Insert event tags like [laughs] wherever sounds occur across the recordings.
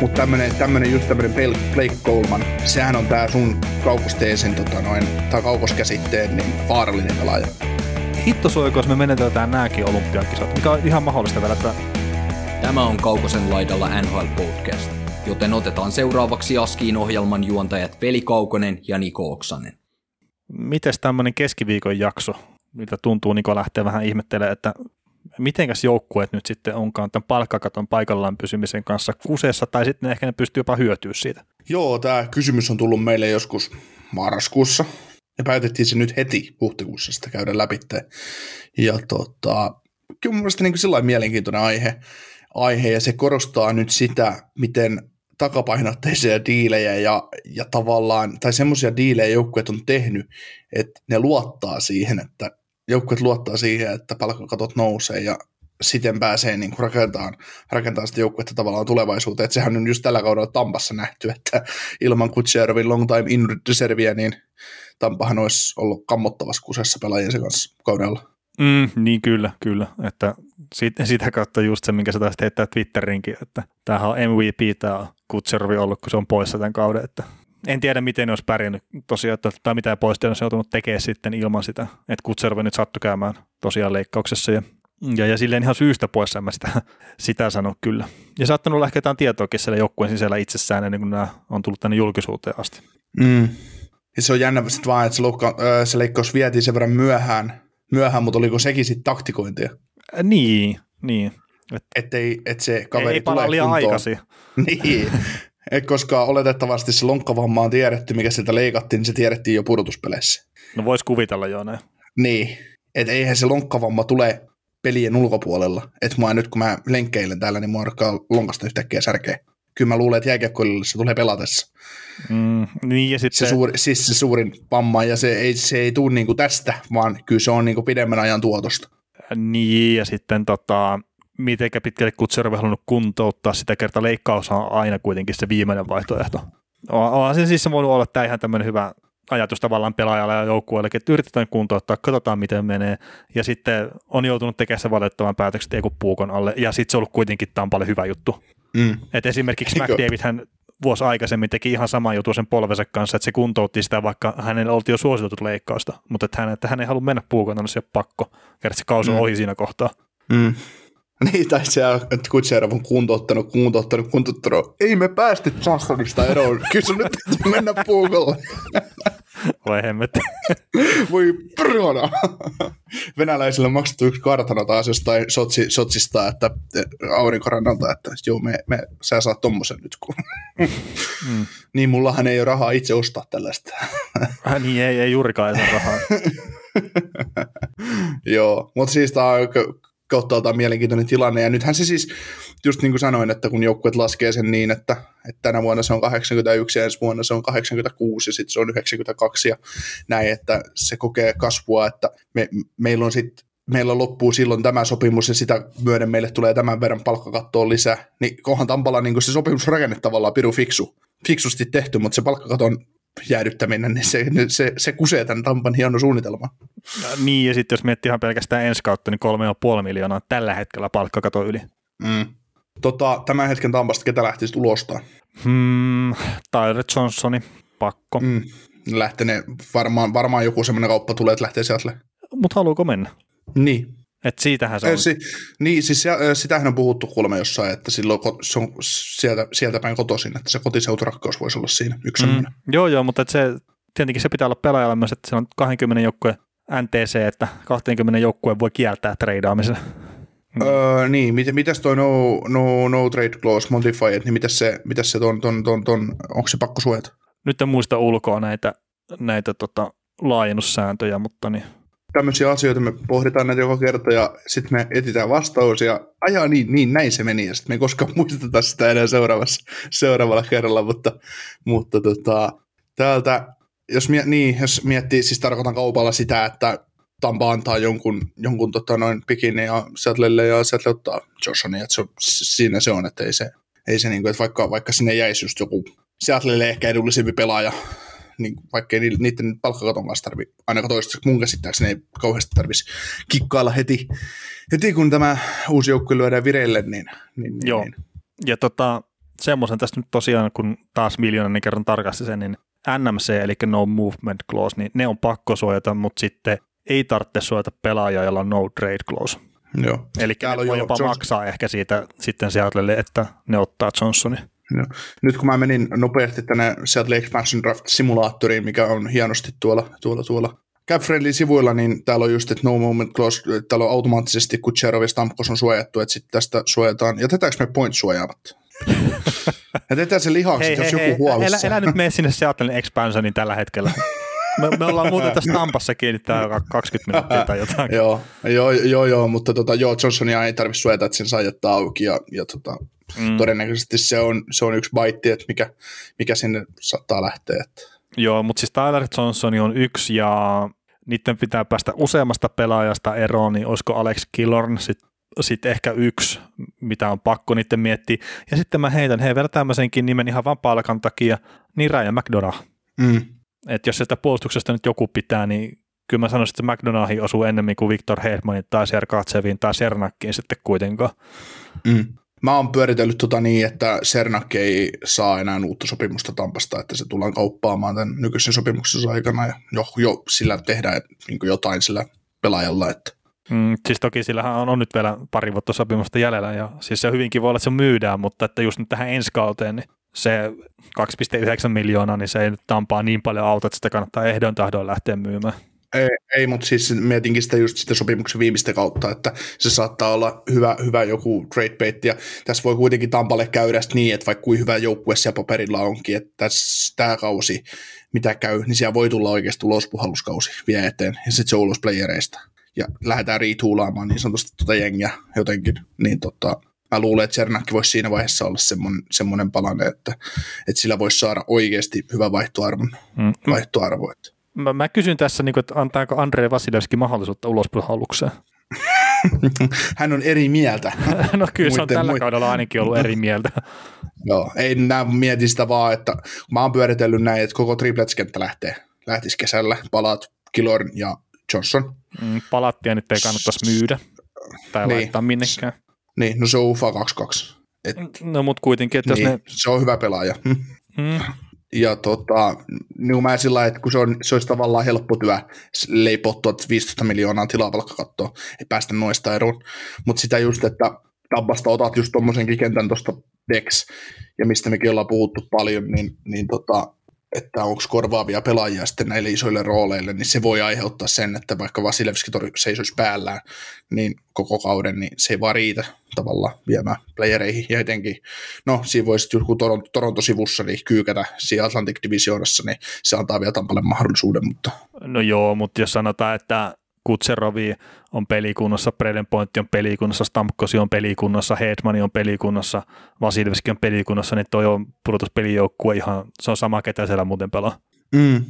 Mutta tämmönen, tämmönen, just tämmönen Blake Coleman, sehän on tää sun kaukosteesin, tota noin, tai kaukoskäsitteen, niin vaarallinen pelaaja. Hitto soiko, jos me menetetään nääkin olympiakisat, mikä on ihan mahdollista vielä, että Tämä on Kaukosen laidalla NHL Podcast, joten otetaan seuraavaksi Askiin ohjelman juontajat Veli Kaukonen ja Niko Oksanen. mites tämmöinen keskiviikon jakso, miltä tuntuu Niko lähtee vähän ihmettelemään, että mitenkäs joukkueet nyt sitten onkaan tämän palkkakaton paikallaan pysymisen kanssa kuseessa, tai sitten ehkä ne pystyy jopa hyötyä siitä. Joo, tämä kysymys on tullut meille joskus marraskuussa, ja päätettiin se nyt heti huhtikuussa sitä käydä läpi. Ja tota, kyllä mun mielestä niin sillä mielenkiintoinen aihe, aihe, ja se korostaa nyt sitä, miten takapainotteisia diilejä ja, ja tavallaan, tai semmoisia diilejä joukkueet on tehnyt, että ne luottaa siihen, että joukkueet luottaa siihen, että palkkakatot nousee ja siten pääsee niin kuin rakentamaan, rakentamaan sitä joukkuetta tavallaan tulevaisuuteen. Että sehän on just tällä kaudella Tampassa nähty, että ilman Kutserovin long time in reserviä, niin Tampahan olisi ollut kammottavassa kusessa pelaajiensa kanssa kaudella. Mm, niin kyllä, kyllä. Että sit, sitä kautta just se, minkä sä taisit heittää Twitterinkin, että tämähän on MVP, tämä on Kutserovi ollut, kun se on poissa tämän kauden, että en tiedä, miten ne olisi pärjännyt tosiaan, että, tai mitä poistia olisi joutunut tekemään sitten ilman sitä, että Kutserovi nyt sattui käymään tosiaan leikkauksessa ja ja, ja silleen ihan syystä pois en mä sitä, [laughs] sitä sano kyllä. Ja saattanut olla ehkä jotain tietoakin siellä joukkueen sisällä itsessään ennen kuin nämä on tullut tänne julkisuuteen asti. Mm. Ja se on jännä sit vaan, että se, loukka, se leikkaus vietiin sen verran myöhään, myöhään mutta oliko sekin sitten taktikointia? Äh, niin, niin. Et, Ettei, et se kaveri ei tulee liian kuntoon. aikaisin. [laughs] niin, et koska oletettavasti se lonkkavamma on tiedetty, mikä sieltä leikattiin, niin se tiedettiin jo pudotuspeleissä. No vois kuvitella jo näin. Niin, että eihän se lonkkavamma tule pelien ulkopuolella. Että mua nyt kun mä lenkkeilen täällä, niin mua alkaa lonkasta yhtäkkiä särkeä. Kyllä mä luulen, että jääkiekkoille se tulee pelatessa. Mm, niin ja sitten Se, suuri, siis se suurin vamma, ja se ei, se ei tule niinku tästä, vaan kyllä se on niinku pidemmän ajan tuotosta. Niin, ja sitten tota, mitenkä pitkälle Kutserov on halunnut kuntouttaa sitä kertaa leikkaus on aina kuitenkin se viimeinen vaihtoehto. On, onhan se siis voinut olla tämä ihan tämmöinen hyvä ajatus tavallaan pelaajalle ja joukkueelle, että yritetään kuntouttaa, katsotaan miten menee, ja sitten on joutunut tekemään se valitettavan päätöksen, ei puukon alle, ja sitten se on ollut kuitenkin Tampalle hyvä juttu. Mm. Et esimerkiksi? McDavid hän vuosi aikaisemmin teki ihan sama juttu sen polvensa kanssa, että se kuntoutti sitä, vaikka hänellä oltiin jo suositeltu leikkausta, mutta että hän, että hän ei halua mennä puukon alle, se on pakko, kerran se kausi on Mm. ohi siinä kohtaa. Mm. [laughs] Niin, tai se, että Kutserov on kuntouttanut, kuntouttanut, kuntouttanut. Ei me päästy Johnsonista eroon. [laughs] Sun nyt täytyy mennä puukolle. Vai [laughs] hemmetti. Voi prona. Venäläisille on maksettu yksi kartano taas jostain Sotsi, Sotsista, että aurinkorannalta, että joo, me, me, sä saat tommosen nyt. Kun. Mm. niin mullahan ei ole rahaa itse ostaa tällaista. Äh, niin ei, ei juurikaan ei saa rahaa. Joo, mutta siis tämä on kauttaaltaan mielenkiintoinen tilanne, ja nythän se siis, just niin kuin sanoin, että kun joukkueet laskee sen niin, että, että tänä vuonna se on 81 ja ensi vuonna se on 86 ja sitten se on 92 ja näin, että se kokee kasvua, että me, meillä on sitten meillä loppuu silloin tämä sopimus ja sitä myöden meille tulee tämän verran palkkakattoa lisää, niin kohan Tampalla niin se sopimusrakenne tavallaan piru fiksu, fiksusti tehty, mutta se palkkakaton jäädyttäminen, niin se, se, se kusee tämän Tampan hieno suunnitelma. Äh, niin, ja sitten jos miettii ihan pelkästään ensi kautta, niin kolme ja puoli miljoonaa on tällä hetkellä palkkakato yli. Mm. Tota, tämän hetken Tampasta ketä lähtisi ulostaan? Hmm, Tyler Johnsoni, pakko. Mm. Mm. Lähtene, varmaan, varmaan joku semmoinen kauppa tulee, että lähtee sieltä. Mutta haluuko mennä? Niin. Et siitähän se on. si, niin, siis sitähän on puhuttu kuulemma jossain, että silloin ko- se on sieltä, sieltä päin kotoisin, että se kotiseuturakkaus voisi olla siinä yksi mm. Mm, joo, joo, mutta se, tietenkin se pitää olla pelaajalle myös, että se on 20 joukkueen NTC, että 20 joukkueen voi kieltää treidaamisen. Mm. Öö, niin, mit, mitäs toi no, no, no trade clause modified, niin mitäs se, mitäs se ton, ton, ton, ton, onko se pakko suojata? Nyt en muista ulkoa näitä, näitä tota, laajennussääntöjä, mutta niin, Tämmöisiä asioita me pohditaan näitä joka kerta ja sitten me etsitään vastaus ja ajaa niin, niin, näin se meni. Ja sitten me ei koskaan [laughs] muisteta sitä enää seuraavassa, seuraavalla kerralla, mutta, mutta tota, täältä, jos, mie- niin, jos miettii, siis tarkoitan kaupalla sitä, että Tampa antaa jonkun, jonkun tota, noin pikin ja Settlelle ja Settle ottaa Johnsonia, että se siinä se on, että ei se, ei se niin kuin, että vaikka, vaikka sinne jäisi just joku Seattlelle ehkä edullisempi pelaaja, niin vaikka ei niiden palkkakaton kanssa tarvi, ainakaan toistaiseksi mun käsittääkseni ei kauheasti tarvitsisi kikkailla heti, heti kun tämä uusi joukkue lyödään vireille, niin, niin, niin Joo. Niin. Ja tota, semmoisen tästä nyt tosiaan, kun taas miljoonan kerran tarkasti sen, niin NMC, eli No Movement Clause, niin ne on pakko suojata, mutta sitten ei tarvitse suojata pelaajaa, jolla on no trade clause. Joo. Eli ne on voi jo jopa Johnson- maksaa ehkä siitä sitten Seattlelle, että ne ottaa Johnsonin. Joo. Nyt kun mä menin nopeasti tänne Seattle Expansion Draft simulaattoriin, mikä on hienosti tuolla, tuolla, tuolla Cap sivuilla, niin täällä on just, että no moment clause, täällä on automaattisesti, kun Cherov ja Stamkos on suojattu, että sitten tästä suojataan. Jätetäänkö me point suojaamatta? [laughs] Jätetään se lihaksi, jos joku älä, huolissa. älä, nyt mene sinne Seattlein expansionin tällä hetkellä. Me, me ollaan muuten tässä Tampassa kiinni tää 20 minuuttia tai jotain. [laughs] Joo, joo, joo, joo, mutta tota, joo, Johnsonia ei tarvitse suojata, että sen saa jättää auki ja, ja tota, mm. todennäköisesti se on, se on yksi baitti, että mikä, mikä sinne saattaa lähteä. Että. Joo, mutta siis Tyler Johnson on yksi ja niiden pitää päästä useammasta pelaajasta eroon, niin olisiko Alex Killorn sitten sit ehkä yksi, mitä on pakko niiden miettiä. Ja sitten mä heitän, hei vielä tämmöisenkin nimen ihan vaan palkan takia, niin Ryan McDonough. Mm. että jos sieltä puolustuksesta nyt joku pitää, niin kyllä mä sanoisin, että McDonaghin osuu ennemmin kuin Viktor Hedmanin tai Sergatseviin tai Sernakkiin sitten kuitenkaan. Mm. Mä oon pyöritellyt tota niin, että Sernak ei saa enää uutta sopimusta Tampasta, että se tullaan kauppaamaan tämän nykyisen sopimuksensa aikana ja jo, jo sillä tehdään niin jotain sillä pelaajalla, että Mm, siis toki sillähän on, on nyt vielä pari vuotta sopimusta jäljellä ja siis se hyvinkin voi olla, että se myydään, mutta että just nyt tähän ensi kauteen, niin se 2,9 miljoonaa, niin se ei nyt tampaa niin paljon auta, että sitä kannattaa ehdon tahdoin lähteä myymään. Ei, ei mutta siis mietinkin sitä just sitä sopimuksen viimeistä kautta, että se saattaa olla hyvä, hyvä joku trade bait, ja tässä voi kuitenkin Tampalle käydä niin, että vaikka kuin hyvä joukkue siellä paperilla onkin, että tässä tämä kausi, mitä käy, niin siellä voi tulla oikeasti ulospuhalluskausi vie eteen, ja sitten se on ulos playereista. Ja lähdetään retoolaamaan niin sanotusti tuota jengiä jotenkin, niin tota, mä luulen, että Cernakki voisi siinä vaiheessa olla semmoinen, semmoinen palanen, että, että sillä voisi saada oikeasti hyvä vaihtoarvon, Mm. vaihtoarvo. Että. Mä, mä kysyn tässä, niin kuin, että antaako Andre Vasilevski mahdollisuutta ulospuhallukseen? [laughs] Hän on eri mieltä. [laughs] No kyllä se on tällä muiden- kaudella ainakin ollut eri mieltä. [laughs] Joo, ei nää mieti sitä vaan, että mä oon pyöritellyt näin, että koko triplets-kenttä lähtee. Lähtisi kesällä, palaat Kilorn ja Johnson. Mm, palattia nyt ei kannattaisi myydä tai Niin. laittaa minnekään. Niin, no se on UFA 22. Et, No mutta kuitenkin, että niin, ne... Se on hyvä pelaaja. Mm, Ja tota, niin mä sillä että kun se, on, se olisi tavallaan helppo työ leipottua 15 miljoonaa tilapalkkakattoa, ei päästä noista eroon. Mutta sitä just, että Tabbasta otat just tommosenkin kentän tuosta Dex, ja mistä mekin ollaan puhuttu paljon, niin, niin tota, että onko korvaavia pelaajia sitten näille isoille rooleille, niin se voi aiheuttaa sen, että vaikka Vasilevski seisoisi päällään, niin koko kauden, niin se ei vaan riitä tavallaan viemään playereihin. Ja etenkin, no siinä voisi joku Toronto, Toronto-sivussa niin kyykätä siinä Atlantic Divisionassa, niin se antaa vielä Tampalle mahdollisuuden, mutta no joo, mutta jos sanotaan, että Kutserovi on pelikunnossa, Bredenpointti on pelikunnossa, Stamkosi on pelikunnossa, Hedmani on pelikunnossa, Vasilevski on pelikunnossa, niin toi on pudotuspelijoukkue ihan, se on sama ketä siellä muuten pelaa. mm.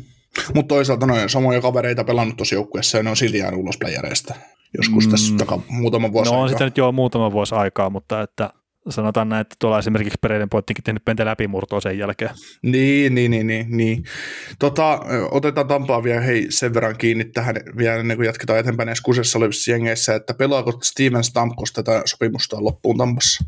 Mutta toisaalta noin samoja kavereita pelannut tuossa joukkueessa ja ne on silti jäänyt ulos playereista. Joskus Mm. mm. tässä taka, muutama vuosi No on aikaa. sitä nyt jo muutama vuosi aikaa, mutta että sanotaan näin, että tuolla esimerkiksi Bredenpointtikin tehnyt pentä läpimurtoa sen jälkeen. Niin, niin, niin, niin, niin. Tota, otetaan Tampaa vielä hei, sen verran kiinni tähän vielä ennen kuin jatketaan eteenpäin näissä kusessa olevissa jengeissä, että pelaako Steven Stamkos tätä sopimusta loppuun Tampassa?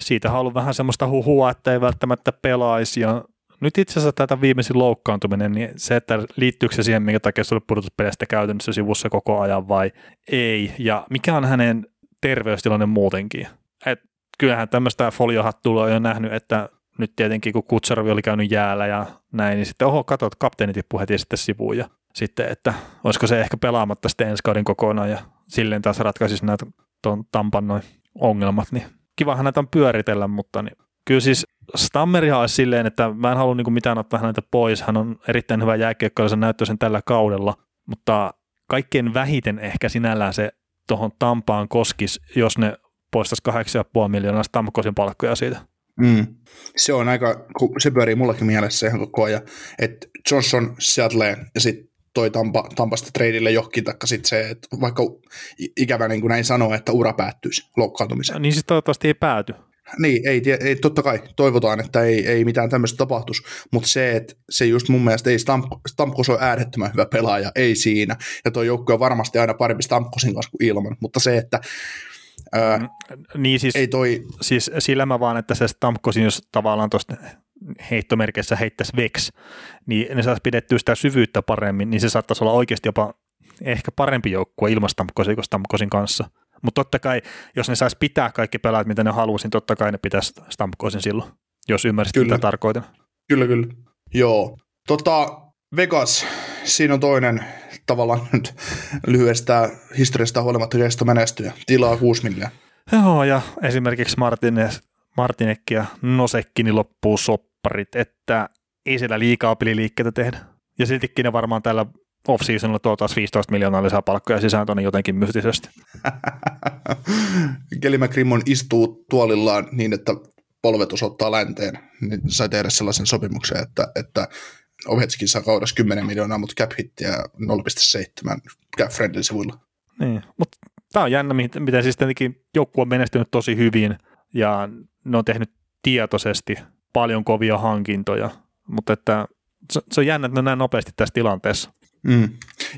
Siitä on ollut vähän semmoista huhua, että ei välttämättä pelaisi ja nyt itse asiassa tätä viimeisin loukkaantuminen, niin se, että liittyykö se siihen, minkä takia se oli pudotuspeleistä käytännössä sivussa koko ajan vai ei, ja mikä on hänen terveystilanne muutenkin. Et kyllähän tämmöistä foliohattua on jo nähnyt, että nyt tietenkin kun Kutserovi oli käynyt jäällä ja näin, niin sitten oho, katsot, kapteeni tippui heti sitten sivuun ja sitten, että olisiko se ehkä pelaamatta sitten ensi kauden kokonaan ja silleen taas ratkaisisi näitä tuon Tampan noin ongelmat, niin kivahan näitä on pyöritellä, mutta niin, kyllä siis Stammerihan olisi silleen, että mä en halua niin mitään ottaa häneltä pois, hän on erittäin hyvä jääkiekkoilija, se näyttää sen tällä kaudella, mutta kaikkein vähiten ehkä sinällään se tuohon Tampaan koskisi, jos ne poistaisi 8,5 miljoonaa Stamkosin palkkoja siitä. Mm. Se on aika, se pyörii mullakin mielessä ihan koko ajan, että Johnson Seattleen ja sitten toi Tampa, Tampasta treidille johonkin, taikka sitten se, että vaikka ikävä niin kuin näin sanoa, että ura päättyisi loukkaantumiseen. Niin siis toivottavasti ei pääty. Niin, ei, ei, totta kai toivotaan, että ei, ei mitään tämmöistä tapahtuisi, mutta se, että se just mun mielestä ei Stamp- Stamkos on äärettömän hyvä pelaaja, ei siinä, ja tuo joukkue on varmasti aina parempi Stamkosin kanssa kuin ilman, mutta se, että ää, mm, niin siis, ei toi... siis sillä mä vaan, että se Stamkosin, jos tavallaan tuosta heittomerkeissä heittäisi Vex, niin ne saisi pidettyä sitä syvyyttä paremmin, niin se saattaisi olla oikeasti jopa ehkä parempi joukkue ilman Stamkosin kuin Stamkosin kanssa. Mutta totta kai, jos ne saisi pitää kaikki pelaajat, mitä ne haluaisi, niin totta kai ne pitäisi Stamkosin silloin, jos ymmärsit, kyllä. mitä tarkoitan. Kyllä, kyllä. Joo. Tota, Vegas, siinä on toinen tavallaan [laughs] nyt lyhyestä historiasta huolimatta kesto menestyä. Tilaa 6 miljoonaa. Joo, ja esimerkiksi Martinez, Martinekki ja Nosekki niin loppuu sopparit, että ei siellä liikaa peliliikkeitä tehdä. Ja siltikin ne varmaan tällä off-seasonilla tuo taas 15 miljoonaa lisää palkkoja sisään tuonne jotenkin mystisesti. [laughs] Kelly McCrimmon istuu tuolillaan niin, että polvet osoittaa länteen, niin sai tehdä sellaisen sopimuksen, että, että Ovechkin saa kaudessa 10 miljoonaa, mutta cap hittiä 0,7 cap friendly sivuilla. Niin, mutta tämä on jännä, miten siis tietenkin joukkue on menestynyt tosi hyvin ja ne on tehnyt tietoisesti paljon kovia hankintoja, mutta että se on jännä, että ne on näin nopeasti tässä tilanteessa. Mm.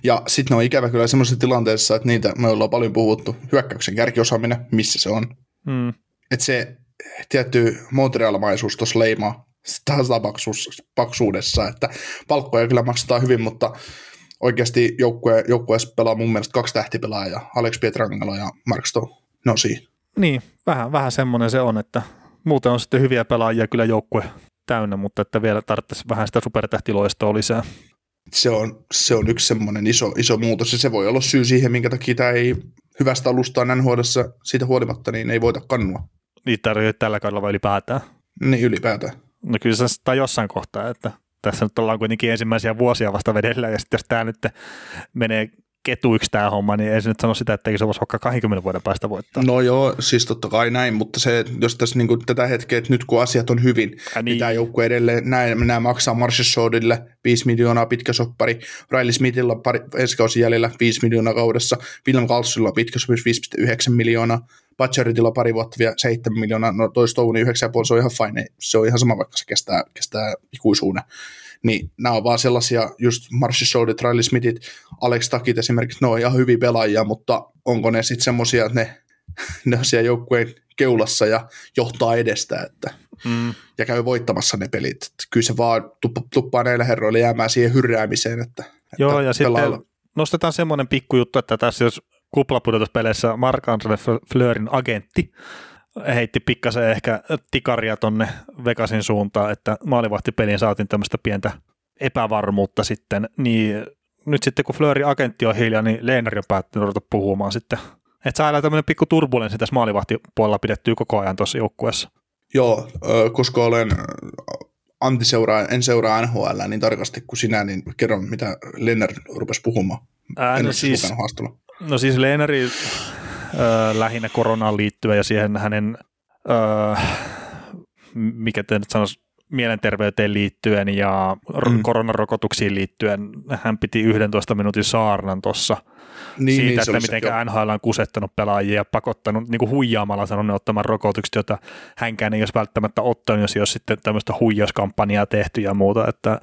Ja sitten ne on ikävä kyllä semmoisessa tilanteessa, että niitä me ollaan paljon puhuttu, hyökkäyksen kärkiosaaminen, missä se on. Mm. Että se tietty Montrealmaisuus tuossa leimaa paksuudessa, että palkkoja kyllä maksetaan hyvin, mutta oikeasti joukkue, joukkueessa pelaa mun mielestä kaksi tähtipelaajaa, Alex Pietrangelo ja Mark Stone. No siinä. Niin, vähän, vähän semmoinen se on, että muuten on sitten hyviä pelaajia kyllä joukkue täynnä, mutta että vielä tarvitsisi vähän sitä supertähtiloistoa lisää se on, se on yksi semmoinen iso, iso muutos, ja se voi olla syy siihen, minkä takia tämä ei hyvästä alustaa NHLissa siitä huolimatta, niin ei voita kannua. Niin tarvitsee tällä kaudella vai ylipäätään? Niin, ylipäätään. No kyllä se tai jossain kohtaa, että tässä nyt ollaan kuitenkin ensimmäisiä vuosia vasta vedellä, ja sitten jos tämä nyt menee ketuiksi tämä homma, niin ei se nyt sano sitä, että se voisi vaikka 20 vuoden päästä voittaa. No joo, siis totta kai näin, mutta se, jos tässä niin kuin tätä hetkeä, että nyt kun asiat on hyvin, ja niin, niin tämä joukkue edelleen, näin, nämä maksaa Marshall Shordille 5 miljoonaa pitkä soppari, Riley Smithilla pari, ensi kausi jäljellä 5 miljoonaa kaudessa, William Kalsilla pitkä sopimus 5,9 miljoonaa, Butcheritilla pari vuotta vielä 7 miljoonaa, no toi Stone 9,5, se on ihan fine, se on ihan sama, vaikka se kestää, kestää ikuisuuden. Niin nämä on vaan sellaisia, just Marshall Shouldit, Riley Smithit, Alex Takit esimerkiksi, ne on ihan hyviä pelaajia, mutta onko ne sitten semmoisia, että ne, [laughs] ne on siellä joukkueen keulassa ja johtaa edestä, että mm. ja käy voittamassa ne pelit. Että kyllä se vaan tuppa, tuppaa näille herroille jäämään siihen hyrräämiseen. Että, Joo, että ja pelailla. sitten nostetaan semmoinen pikkujuttu, että tässä jos kuplapudotuspeleissä Mark-Andre Fleurin agentti heitti pikkasen ehkä tikaria tonne Vegasin suuntaan, että maalivahtipeliin saatiin tämmöistä pientä epävarmuutta sitten, niin nyt sitten kun Flööri agentti on hiljaa, niin Leenari on päättynyt ruveta puhumaan sitten. Että saadaan tämmöinen pikku turbulenssi tässä maalivahtipuolella pidettyy koko ajan tuossa joukkueessa. Joo, koska olen antiseuraa, en seuraa NHL niin tarkasti kuin sinä, niin kerron, mitä Lennart rupesi puhumaan. Ää, no, siis, no siis Lennari ö, lähinnä koronaan liittyen ja siihen hänen, ö, mikä te nyt sanoisi, mielenterveyteen liittyen ja mm. koronarokotuksiin liittyen. Hän piti 11 minuutin saarnan tuossa niin, siitä, niin, että miten NHL on kusettanut pelaajia ja pakottanut niin kuin huijaamalla sanonut ottamaan rokotukset, jota hänkään ei olisi välttämättä ottanut, jos ei olisi sitten tämmöistä huijauskampanjaa tehty ja muuta. Että,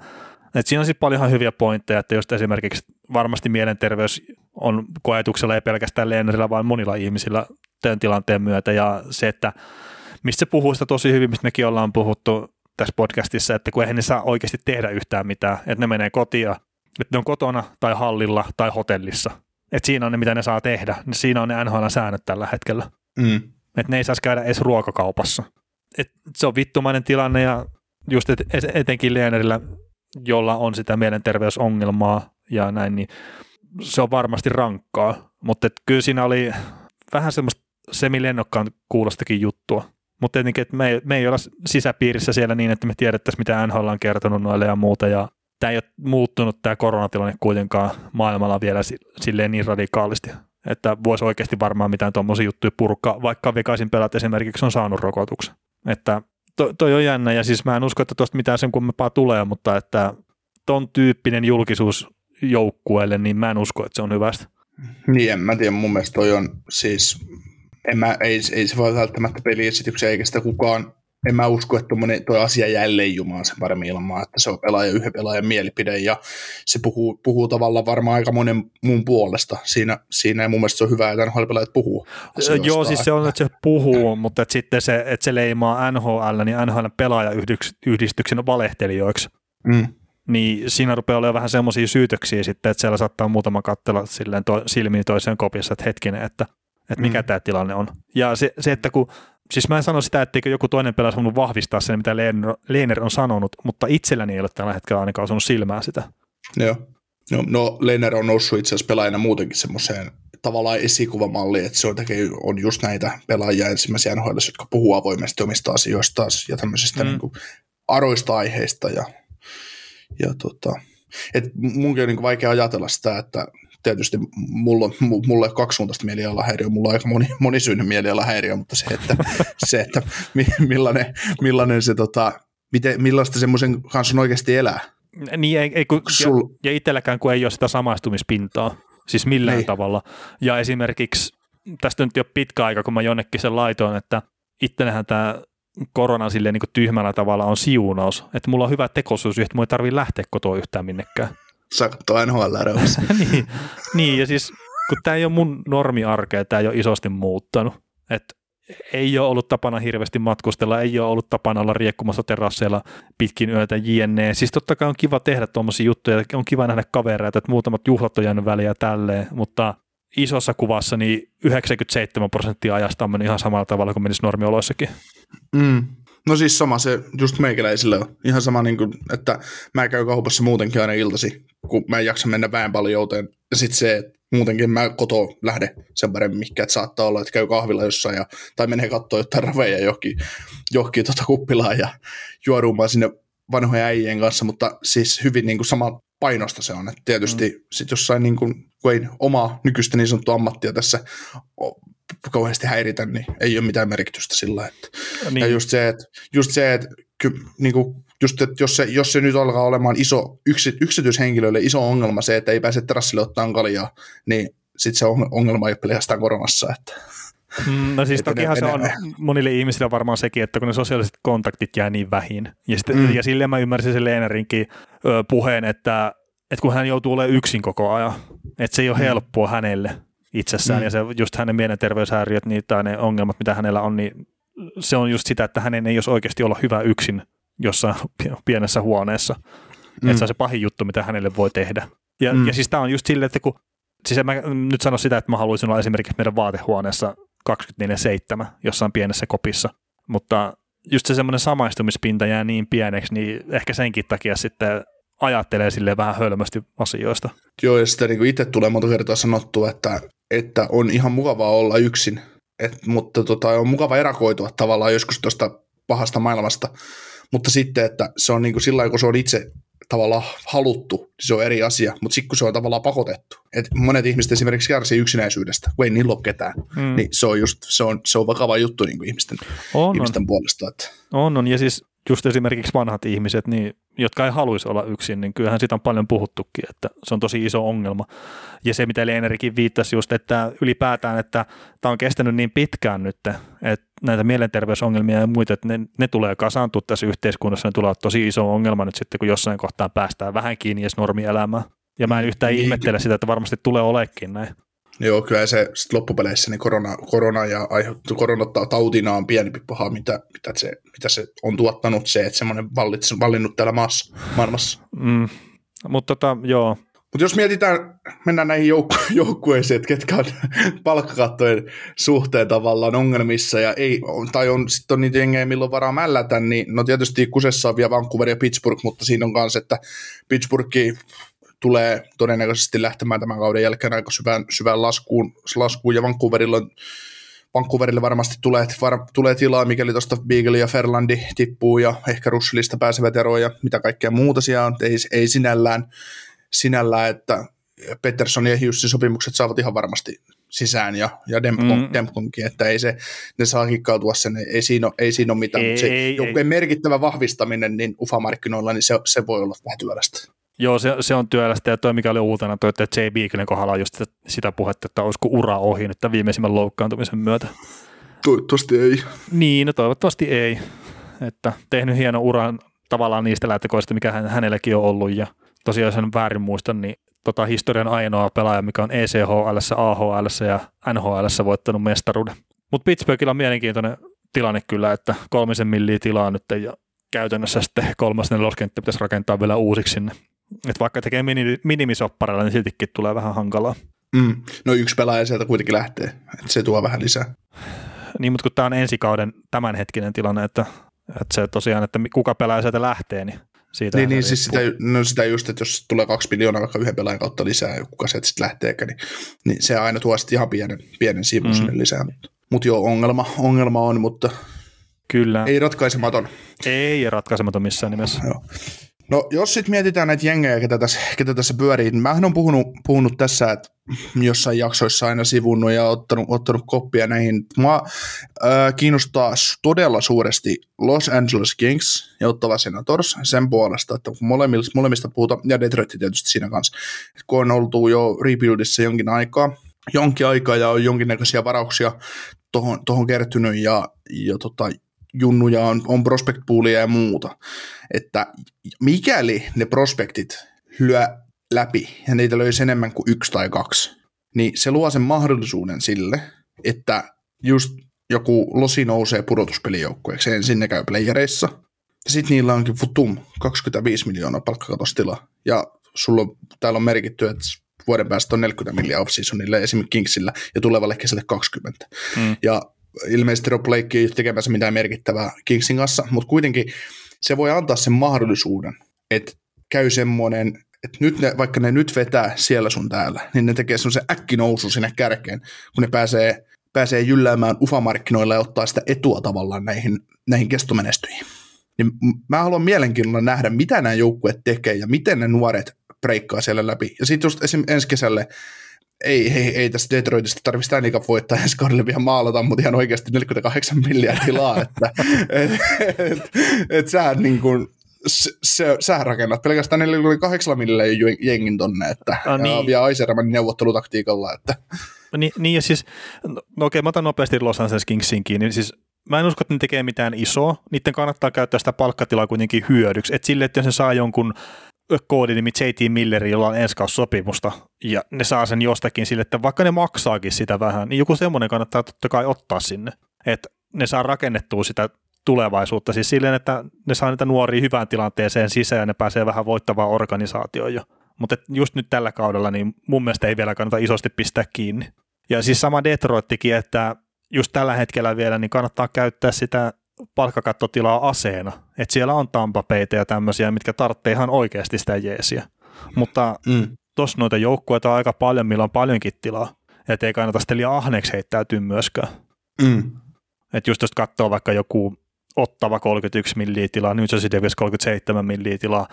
että siinä on sitten paljon hyviä pointteja, että just esimerkiksi varmasti mielenterveys on koetuksella ei pelkästään Leenerillä, vaan monilla ihmisillä tämän tilanteen myötä ja se, että mistä se puhuu sitä tosi hyvin, mistä mekin ollaan puhuttu tässä podcastissa, että kun eihän ne saa oikeasti tehdä yhtään mitään, että ne menee kotia, että ne on kotona tai hallilla tai hotellissa. Että siinä on ne, mitä ne saa tehdä. Siinä on ne NHL-säännöt tällä hetkellä. Mm. Että ne ei saisi käydä edes ruokakaupassa. Et se on vittumainen tilanne ja just et, etenkin Leenerillä, jolla on sitä mielenterveysongelmaa ja näin, niin se on varmasti rankkaa, mutta kyllä siinä oli vähän semmoista semilennokkaan kuulostakin juttua. Mutta tietenkin, että me, me ei olla sisäpiirissä siellä niin, että me tiedettäisiin, mitä NHL on kertonut noille ja muuta. Ja tämä ei ole muuttunut tämä koronatilanne kuitenkaan maailmalla vielä silleen niin radikaalisti, että voisi oikeasti varmaan mitään tuommoisia juttuja purkaa, vaikka Vegasin pelat esimerkiksi on saanut rokotuksen. Että to, toi on jännä ja siis mä en usko, että tuosta mitään sen kummempaa tulee, mutta että ton tyyppinen julkisuus joukkueelle, niin mä en usko, että se on hyvästä. Niin, en mä tiedä, mun mielestä toi on siis, en mä, ei, ei se voi välttämättä peliesityksen eikä sitä kukaan en mä usko, että tuo asia jälleen jumaa sen paremmin ilman, että se on pelaaja yhden pelaajan mielipide ja se puhuu, puhuu tavallaan varmaan aika monen muun puolesta siinä, siinä ja mun mielestä se on hyvä, että NHL-pelaajat puhuu. Asioista. Joo, siis se on, että se puhuu, mutta että sitten se, että se leimaa NHL, niin NHL pelaajayhdistyksen valehtelijoiksi. Mm. Niin siinä rupeaa olemaan vähän semmoisia syytöksiä sitten, että siellä saattaa muutama katsella silleen to, silmiin toiseen kopissa, että hetkinen, että, että mikä mm. tämä tilanne on. Ja se, se, että kun Siis mä en sano sitä, etteikö joku toinen pelaaja voinut vahvistaa sen, mitä Lehner on sanonut, mutta itselläni ei ole tällä hetkellä ainakaan osunut silmää sitä. Joo. No, no Lehner on noussut itse asiassa pelaajana muutenkin semmoiseen tavallaan esikuvamalliin, että se on, on just näitä pelaajia ensimmäisiä NHL, jotka puhuu avoimesti omista asioistaan ja tämmöisistä mm. niin kuin aroista aiheista. Ja, ja tota, et munkin on niin vaikea ajatella sitä, että tietysti mulla, mulla on kaksisuuntaista mielialahäiriö, mulla on aika moni, monisyinen mielialahäiriö, mutta se, että, [laughs] se, että millainen, millainen se, tota, miten, millaista semmoisen kanssa on oikeasti elää. Niin, ei, ei kun, Sul... ja, ja itselläkään kun ei ole sitä samaistumispintaa, siis millään ei. tavalla. Ja esimerkiksi, tästä nyt jo pitkä aika, kun mä jonnekin sen laitoin, että itsenähän tämä korona silleen niin tyhmällä tavalla on siunaus, että mulla on hyvä tekosuus, että mulla ei tarvitse lähteä kotoa yhtään minnekään saa katsoa nhl niin, niin, ja siis kun tämä ei ole mun normiarkea, tämä ei ole isosti muuttanut. että ei ole ollut tapana hirveästi matkustella, ei ole ollut tapana olla riekkumassa terasseilla pitkin yötä jne. Siis totta kai on kiva tehdä tuommoisia juttuja, on kiva nähdä kavereita, että muutamat juhlat on jäänyt väliä tälleen, mutta isossa kuvassa niin 97 prosenttia ajasta on mennyt ihan samalla tavalla kuin menisi normioloissakin. Mm. No siis sama se just meikäläisille on. Ihan sama, niin kuin, että mä käyn kaupassa muutenkin aina iltasi, kun mä en jaksa mennä väen jouteen. Ja sitten se, että muutenkin mä koto lähde sen paremmin mikä, että saattaa olla, että käy kahvilla jossain ja, tai menee katsoa jotain raveja johonkin, johonkin tota kuppilaan ja juorumaan sinne vanhojen äijien kanssa, mutta siis hyvin niin kuin sama painosta se on. että tietysti mm. sitten jossain, niin kuin, kun ei omaa nykyistä niin sanottua ammattia tässä kauheasti häiritä, niin ei ole mitään merkitystä sillä. Että. Niin. Ja just se, että, just se, että ky, niin kuin, just, että jos, se, jos se nyt alkaa olemaan iso yksi, yksityishenkilöille iso ongelma se, että ei pääse terassille ottaa kaljaa, niin sitten se ongelma ei ole pelkästään koronassa. Että. Mm, no siis tokihan se on monille ihmisille varmaan sekin, että kun ne sosiaaliset kontaktit jää niin vähin. Ja, sitten, mm. ja silleen mä ymmärsin sen Leenerinkin ö, puheen, että, että kun hän joutuu olemaan yksin koko ajan, että se ei ole mm. helppoa hänelle itsessään mm. ja se just hänen mielenterveyshäiriöt niin, tai ne ongelmat, mitä hänellä on, niin se on just sitä, että hänen ei olisi oikeasti olla hyvä yksin jossain pienessä huoneessa. Mm. Että se on se pahin juttu, mitä hänelle voi tehdä. Ja, mm. ja siis tämä on just silleen, että kun, siis en mä nyt sano sitä, että mä haluaisin olla esimerkiksi meidän vaatehuoneessa 24-7 jossain pienessä kopissa, mutta just se semmoinen samaistumispinta jää niin pieneksi, niin ehkä senkin takia sitten ajattelee sille vähän hölmösti asioista. Joo, ja sitten niin itse tulee monta kertaa sanottua, että, että on ihan mukavaa olla yksin, Et, mutta tota, on mukava erakoitua tavallaan joskus tuosta pahasta maailmasta, mutta sitten, että se on niin kuin sillä kun se on itse tavallaan haluttu, niin se on eri asia, mutta sitten kun se on tavallaan pakotettu, että monet ihmiset esimerkiksi kärsii yksinäisyydestä, kun ei niillä ole ketään, mm. niin se on just, se on, se on vakava juttu niin kuin ihmisten, on, ihmisten on. puolesta. Että. On, on, ja siis just esimerkiksi vanhat ihmiset, niin, jotka ei haluaisi olla yksin, niin kyllähän siitä on paljon puhuttukin, että se on tosi iso ongelma. Ja se, mitä Leenerikin viittasi just, että ylipäätään, että tämä on kestänyt niin pitkään nyt, että näitä mielenterveysongelmia ja muita, että ne, ne tulee kasaantua tässä yhteiskunnassa, ne tulee tosi iso ongelma nyt sitten, kun jossain kohtaa päästään vähän kiinni edes normielämään. Ja mä en yhtään niin, ihmettele sitä, että varmasti tulee olekin näin. Joo, kyllä se sit loppupeleissä niin korona, korona ja aiheuttu koronattaa tautina on pienempi paha, mitä, mitä, se, mitä se on tuottanut se, että semmoinen vallitse, vallinnut täällä maassa, maailmassa. Mm. Mutta tota, joo. Mutta jos mietitään, mennään näihin joukku- [laughs] joukkueisiin, että ketkä on [laughs] palkkakattojen suhteen tavallaan ongelmissa, ja ei, tai on sitten on niitä jengejä, milloin varaa mällätä, niin no tietysti kusessa on vielä Vancouver ja Pittsburgh, mutta siinä on myös, että Pittsburghi tulee todennäköisesti lähtemään tämän kauden jälkeen aika syvään, syvään laskuun, laskuun, ja Vancouverilla Vancouverille varmasti tulee, var, tulee tilaa, mikäli tuosta Beagle ja Ferlandi tippuu ja ehkä Russellista pääsevät eroon ja mitä kaikkea muuta siellä on. Ei, ei sinällään, sinällään, että Peterson ja Hughesin sopimukset saavat ihan varmasti sisään ja, ja Dempkonkin, mm. että ei se, ne saa kikkautua sen, ei siinä ole, ei siinä ole mitään, ei, se ei, ei. merkittävä vahvistaminen niin UFA-markkinoilla, niin se, se voi olla vähän työlästä. Joo, se, se on työlästä ja toi mikä oli uutena, toi, että J. Beaglen kohdalla on just sitä, sitä puhetta, että olisiko ura ohi nyt tämän viimeisimmän loukkaantumisen myötä. Toivottavasti ei. Niin, no toivottavasti ei. Että tehnyt hienon uran tavallaan niistä lähtökoista, mikä hän, hänelläkin on ollut ja tosiaan sen väärin muistan, niin tota historian ainoa pelaaja, mikä on ECHL, AHL ja NHL voittanut mestaruuden. Mutta Pittsburghilla on mielenkiintoinen tilanne kyllä, että kolmisen milliä tilaa nyt ja käytännössä sitten kolmas neloskenttä pitäisi rakentaa vielä uusiksi sinne. Et vaikka tekee mini, minimisopparilla, niin siltikin tulee vähän hankalaa. Mm. No yksi pelaaja sieltä kuitenkin lähtee, että se tuo vähän lisää. Niin, mutta kun tämä on ensi kauden tämänhetkinen tilanne, että, että se tosiaan, että kuka pelaaja sieltä lähtee, niin siitä niin, niin siis sitä, no sitä just, että jos tulee kaksi miljoonaa vaikka yhden pelaajan kautta lisää, ja kuka sieltä sitten lähteekään, niin, niin se aina tuo sitten ihan pienen, pienen sivun mm. sinne lisää. Mutta mut joo, ongelma, ongelma on, mutta Kyllä. ei ratkaisematon. Ei ratkaisematon missään nimessä. Joo. No jos sitten mietitään näitä jengejä, ketä tässä, ketä tässä pyörii, niin mähän on puhunut, puhunut tässä, että jossain jaksoissa aina sivunnut ja ottanut, ottanut koppia näihin. Mua äh, kiinnostaa todella suuresti Los Angeles Kings ja Ottava Senators sen puolesta, että molemmista, molemmista puhutaan, ja Detroit tietysti siinä kanssa, kun on oltu jo rebuildissa jonkin aikaa, jonkin aikaa ja on jonkinnäköisiä varauksia tuohon, kertynyt ja, ja tota, junnuja on, on prospect poolia ja muuta. Että mikäli ne prospektit lyö läpi ja niitä löysi enemmän kuin yksi tai kaksi, niin se luo sen mahdollisuuden sille, että just joku losi nousee pudotuspelijoukkueeksi, ensin ne käy playereissa, ja sitten niillä onkin futum 25 miljoonaa palkkakatostila, ja sulla on, täällä on merkitty, että vuoden päästä on 40 miljoonaa off-seasonille esimerkiksi Kingsillä ja tulevalle kesälle 20. Mm. Ja ilmeisesti Rob Blake ei ole tekemässä mitään merkittävää Kingsin kanssa, mutta kuitenkin se voi antaa sen mahdollisuuden, että käy semmoinen, että nyt ne, vaikka ne nyt vetää siellä sun täällä, niin ne tekee semmoisen äkkinousu sinne kärkeen, kun ne pääsee, pääsee jylläämään ufamarkkinoilla ja ottaa sitä etua tavallaan näihin, näihin kestomenestyihin. Niin mä haluan mielenkiinnolla nähdä, mitä nämä joukkueet tekee ja miten ne nuoret breikkaa siellä läpi. Ja sitten just esim. ensi kesälle ei, ei, ei tästä Detroitista tarvitse sitä voittaa ensi kaudelle vielä maalata, mutta ihan oikeasti 48 miljardia tilaa, että [laughs] et, et, et sä niin kuin, se, se, sä rakennat pelkästään 48 miljoonaa jengin tonne, että no, niin. vielä Aisermanin neuvottelutaktiikalla. Että. No, niin, niin ja siis, no, no okei, mä otan nopeasti Los Angeles Kingsin kiinni, siis mä en usko, että ne tekee mitään isoa. Niiden kannattaa käyttää sitä palkkatilaa kuitenkin hyödyksi. Että sille, että jos se saa jonkun koodinimi JT Milleri, jolla on sopimusta ja ne saa sen jostakin sille, että vaikka ne maksaakin sitä vähän, niin joku semmoinen kannattaa totta kai ottaa sinne, että ne saa rakennettua sitä tulevaisuutta, siis silleen, että ne saa niitä nuoria hyvään tilanteeseen sisään ja ne pääsee vähän voittavaan organisaatioon jo. Mutta just nyt tällä kaudella, niin mun mielestä ei vielä kannata isosti pistää kiinni. Ja siis sama Detroittikin, että just tällä hetkellä vielä, niin kannattaa käyttää sitä palkkakattotilaa aseena. Että siellä on tampapeitä ja tämmöisiä, mitkä tarvitsee ihan oikeasti sitä jeesiä. Mutta mm. tuossa noita joukkueita on aika paljon, millä on paljonkin tilaa. Että ei kannata sitten liian ahneeksi heittäytyä myöskään. Mm. Että just jos katsoo vaikka joku Ottava 31 milliä tilaa, New Jersey Devils 37 milliä tilaa,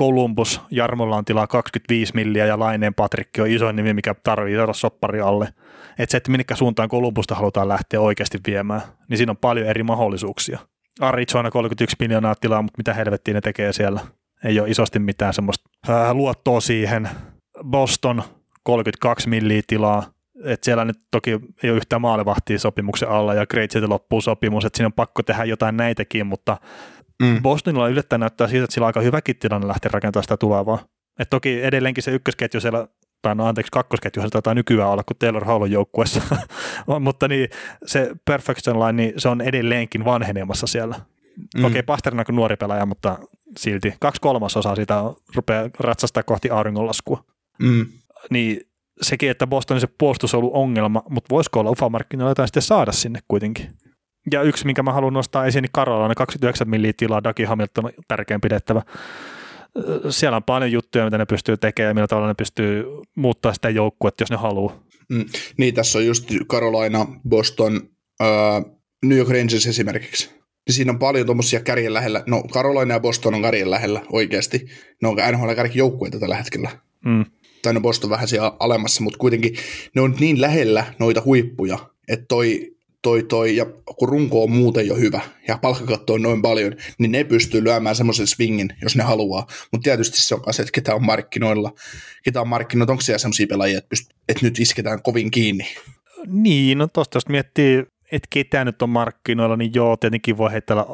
Columbus, Jarmolla on tilaa 25 milliä ja Laineen Patrikki on isoin nimi, mikä tarvii saada soppari alle. Että se, että minkä suuntaan Columbusta halutaan lähteä oikeasti viemään, niin siinä on paljon eri mahdollisuuksia. Arizona 31 miljoonaa tilaa, mutta mitä helvettiä ne tekee siellä? Ei ole isosti mitään semmoista ää, luottoa siihen. Boston 32 milliä tilaa, että siellä nyt toki ei ole yhtään maalivahtia sopimuksen alla ja Great loppuu sopimus, että siinä on pakko tehdä jotain näitäkin, mutta mm. Bostonilla yllättäen näyttää siitä, että sillä on aika hyväkin tilanne lähteä rakentamaan sitä tulevaa. Et toki edelleenkin se ykkösketju siellä, tai no anteeksi, kakkosketju taitaa nykyään olla, kun Taylor Hall on joukkuessa, [laughs] mutta niin se Perfection Line, niin se on edelleenkin vanhenemassa siellä. Mm. Okei, Pasternak on nuori pelaaja, mutta silti kaksi kolmasosaa siitä rupeaa ratsastaa kohti auringonlaskua. Mm. Niin sekin, että Bostonin se puolustus on ollut ongelma, mutta voisiko olla UFA-markkinoilla jotain sitten saada sinne kuitenkin. Ja yksi, minkä mä haluan nostaa esiin, niin Karola on 29 milliä tilaa, Dagi Hamilton on tärkein pidettävä. Siellä on paljon juttuja, mitä ne pystyy tekemään ja millä tavalla ne pystyy muuttaa sitä joukkuetta, jos ne haluaa. Mm, niin, tässä on just Carolina, Boston, äh, New York Rangers esimerkiksi. Niin siinä on paljon tuommoisia kärjen lähellä. No, Carolina ja Boston on kärjen lähellä oikeasti. Ne on NHL kärjen joukkueita tällä hetkellä. Mm tai no Boston vähän siellä alemmassa, mutta kuitenkin ne on niin lähellä noita huippuja, että toi, toi, toi, ja kun runko on muuten jo hyvä ja palkkakatto on noin paljon, niin ne pystyy lyömään semmoisen swingin, jos ne haluaa. Mutta tietysti se on se, että ketä on markkinoilla, ketä on markkinoilla, onko siellä semmoisia pelaajia, että, pyst- että nyt isketään kovin kiinni. Niin, no tosta jos miettii, että ketä nyt on markkinoilla, niin joo, tietenkin voi heitellä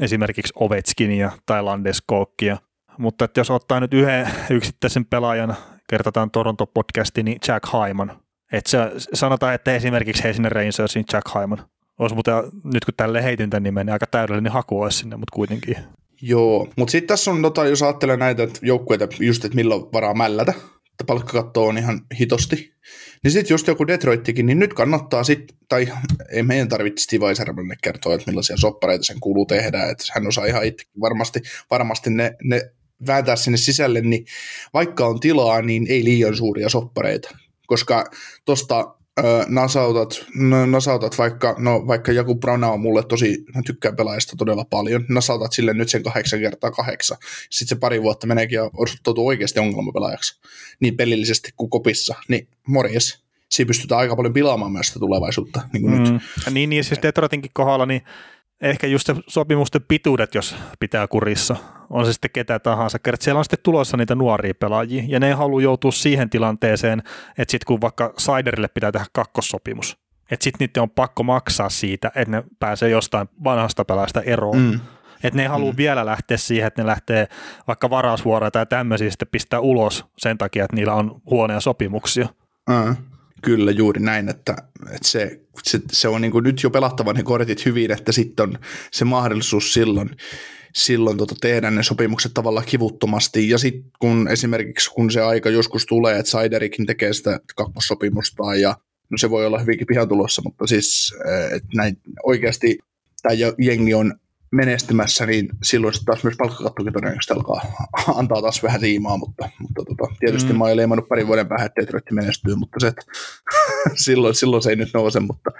esimerkiksi Ovechkinia tai Landeskoggia, mutta että jos ottaa nyt yhden yksittäisen pelaajan, kertataan Toronto-podcasti, niin Jack Hyman. Että se, sanotaan, että esimerkiksi Helsingin Rangersin Jack Hyman. Olisi muuten, nyt kun tälle heitin tämän nimen, niin aika täydellinen haku olisi sinne, mutta kuitenkin. Joo, mutta sitten tässä on, tota, jos ajattelee näitä joukkueita, just että milloin varaa mällätä, että palkkakatto on ihan hitosti, niin sitten just joku Detroittikin, niin nyt kannattaa sitten, tai ei meidän tarvitse Steve kertoa, että millaisia soppareita sen kuuluu tehdä, että hän osaa ihan itse varmasti, varmasti ne, ne vääntää sinne sisälle, niin vaikka on tilaa, niin ei liian suuria soppareita, koska tuosta nasautat, nasautat vaikka, no vaikka joku Brana on mulle tosi, mä tykkään pelaajasta todella paljon, nasautat sille nyt sen kahdeksan kertaa kahdeksan, sitten se pari vuotta meneekin ja osoittautuu oikeasti ongelmapelaajaksi, niin pelillisesti kuin kopissa, niin morjes. Siinä pystytään aika paljon pilaamaan myös sitä tulevaisuutta, niin kuin mm. nyt. Niin, niin siis Detroitinkin kohdalla, niin ehkä just se sopimusten pituudet, jos pitää kurissa, on se sitten ketä tahansa. Kerran siellä on sitten tulossa niitä nuoria pelaajia, ja ne ei halua joutua siihen tilanteeseen, että sitten kun vaikka Siderille pitää tehdä kakkossopimus, että sitten niiden on pakko maksaa siitä, että ne pääsee jostain vanhasta pelaajasta eroon. Mm. Että ne ei halua mm. vielä lähteä siihen, että ne lähtee vaikka varausvuoroja tai tämmöisiä sitten pistää ulos sen takia, että niillä on huonoja sopimuksia. Mm. Kyllä, juuri näin, että, että se, se, se on niin kuin nyt jo pelattava ne kortit hyvin, että sitten on se mahdollisuus silloin, silloin tota tehdä ne sopimukset tavallaan kivuttomasti. Ja sitten kun esimerkiksi kun se aika joskus tulee, että Siderikin tekee sitä kakkossopimusta ja no se voi olla hyvinkin pihan tulossa, mutta siis että näin oikeasti tämä jengi on menestymässä, niin silloin taas myös palkkakattokin todennäköisesti alkaa [laughs] antaa taas vähän riimaa, mutta, mutta tota, tietysti mm. mä olen leimannut parin vuoden päähän, että Detroit menestyy, mutta se, että [laughs] silloin, silloin se ei nyt nouse, mutta,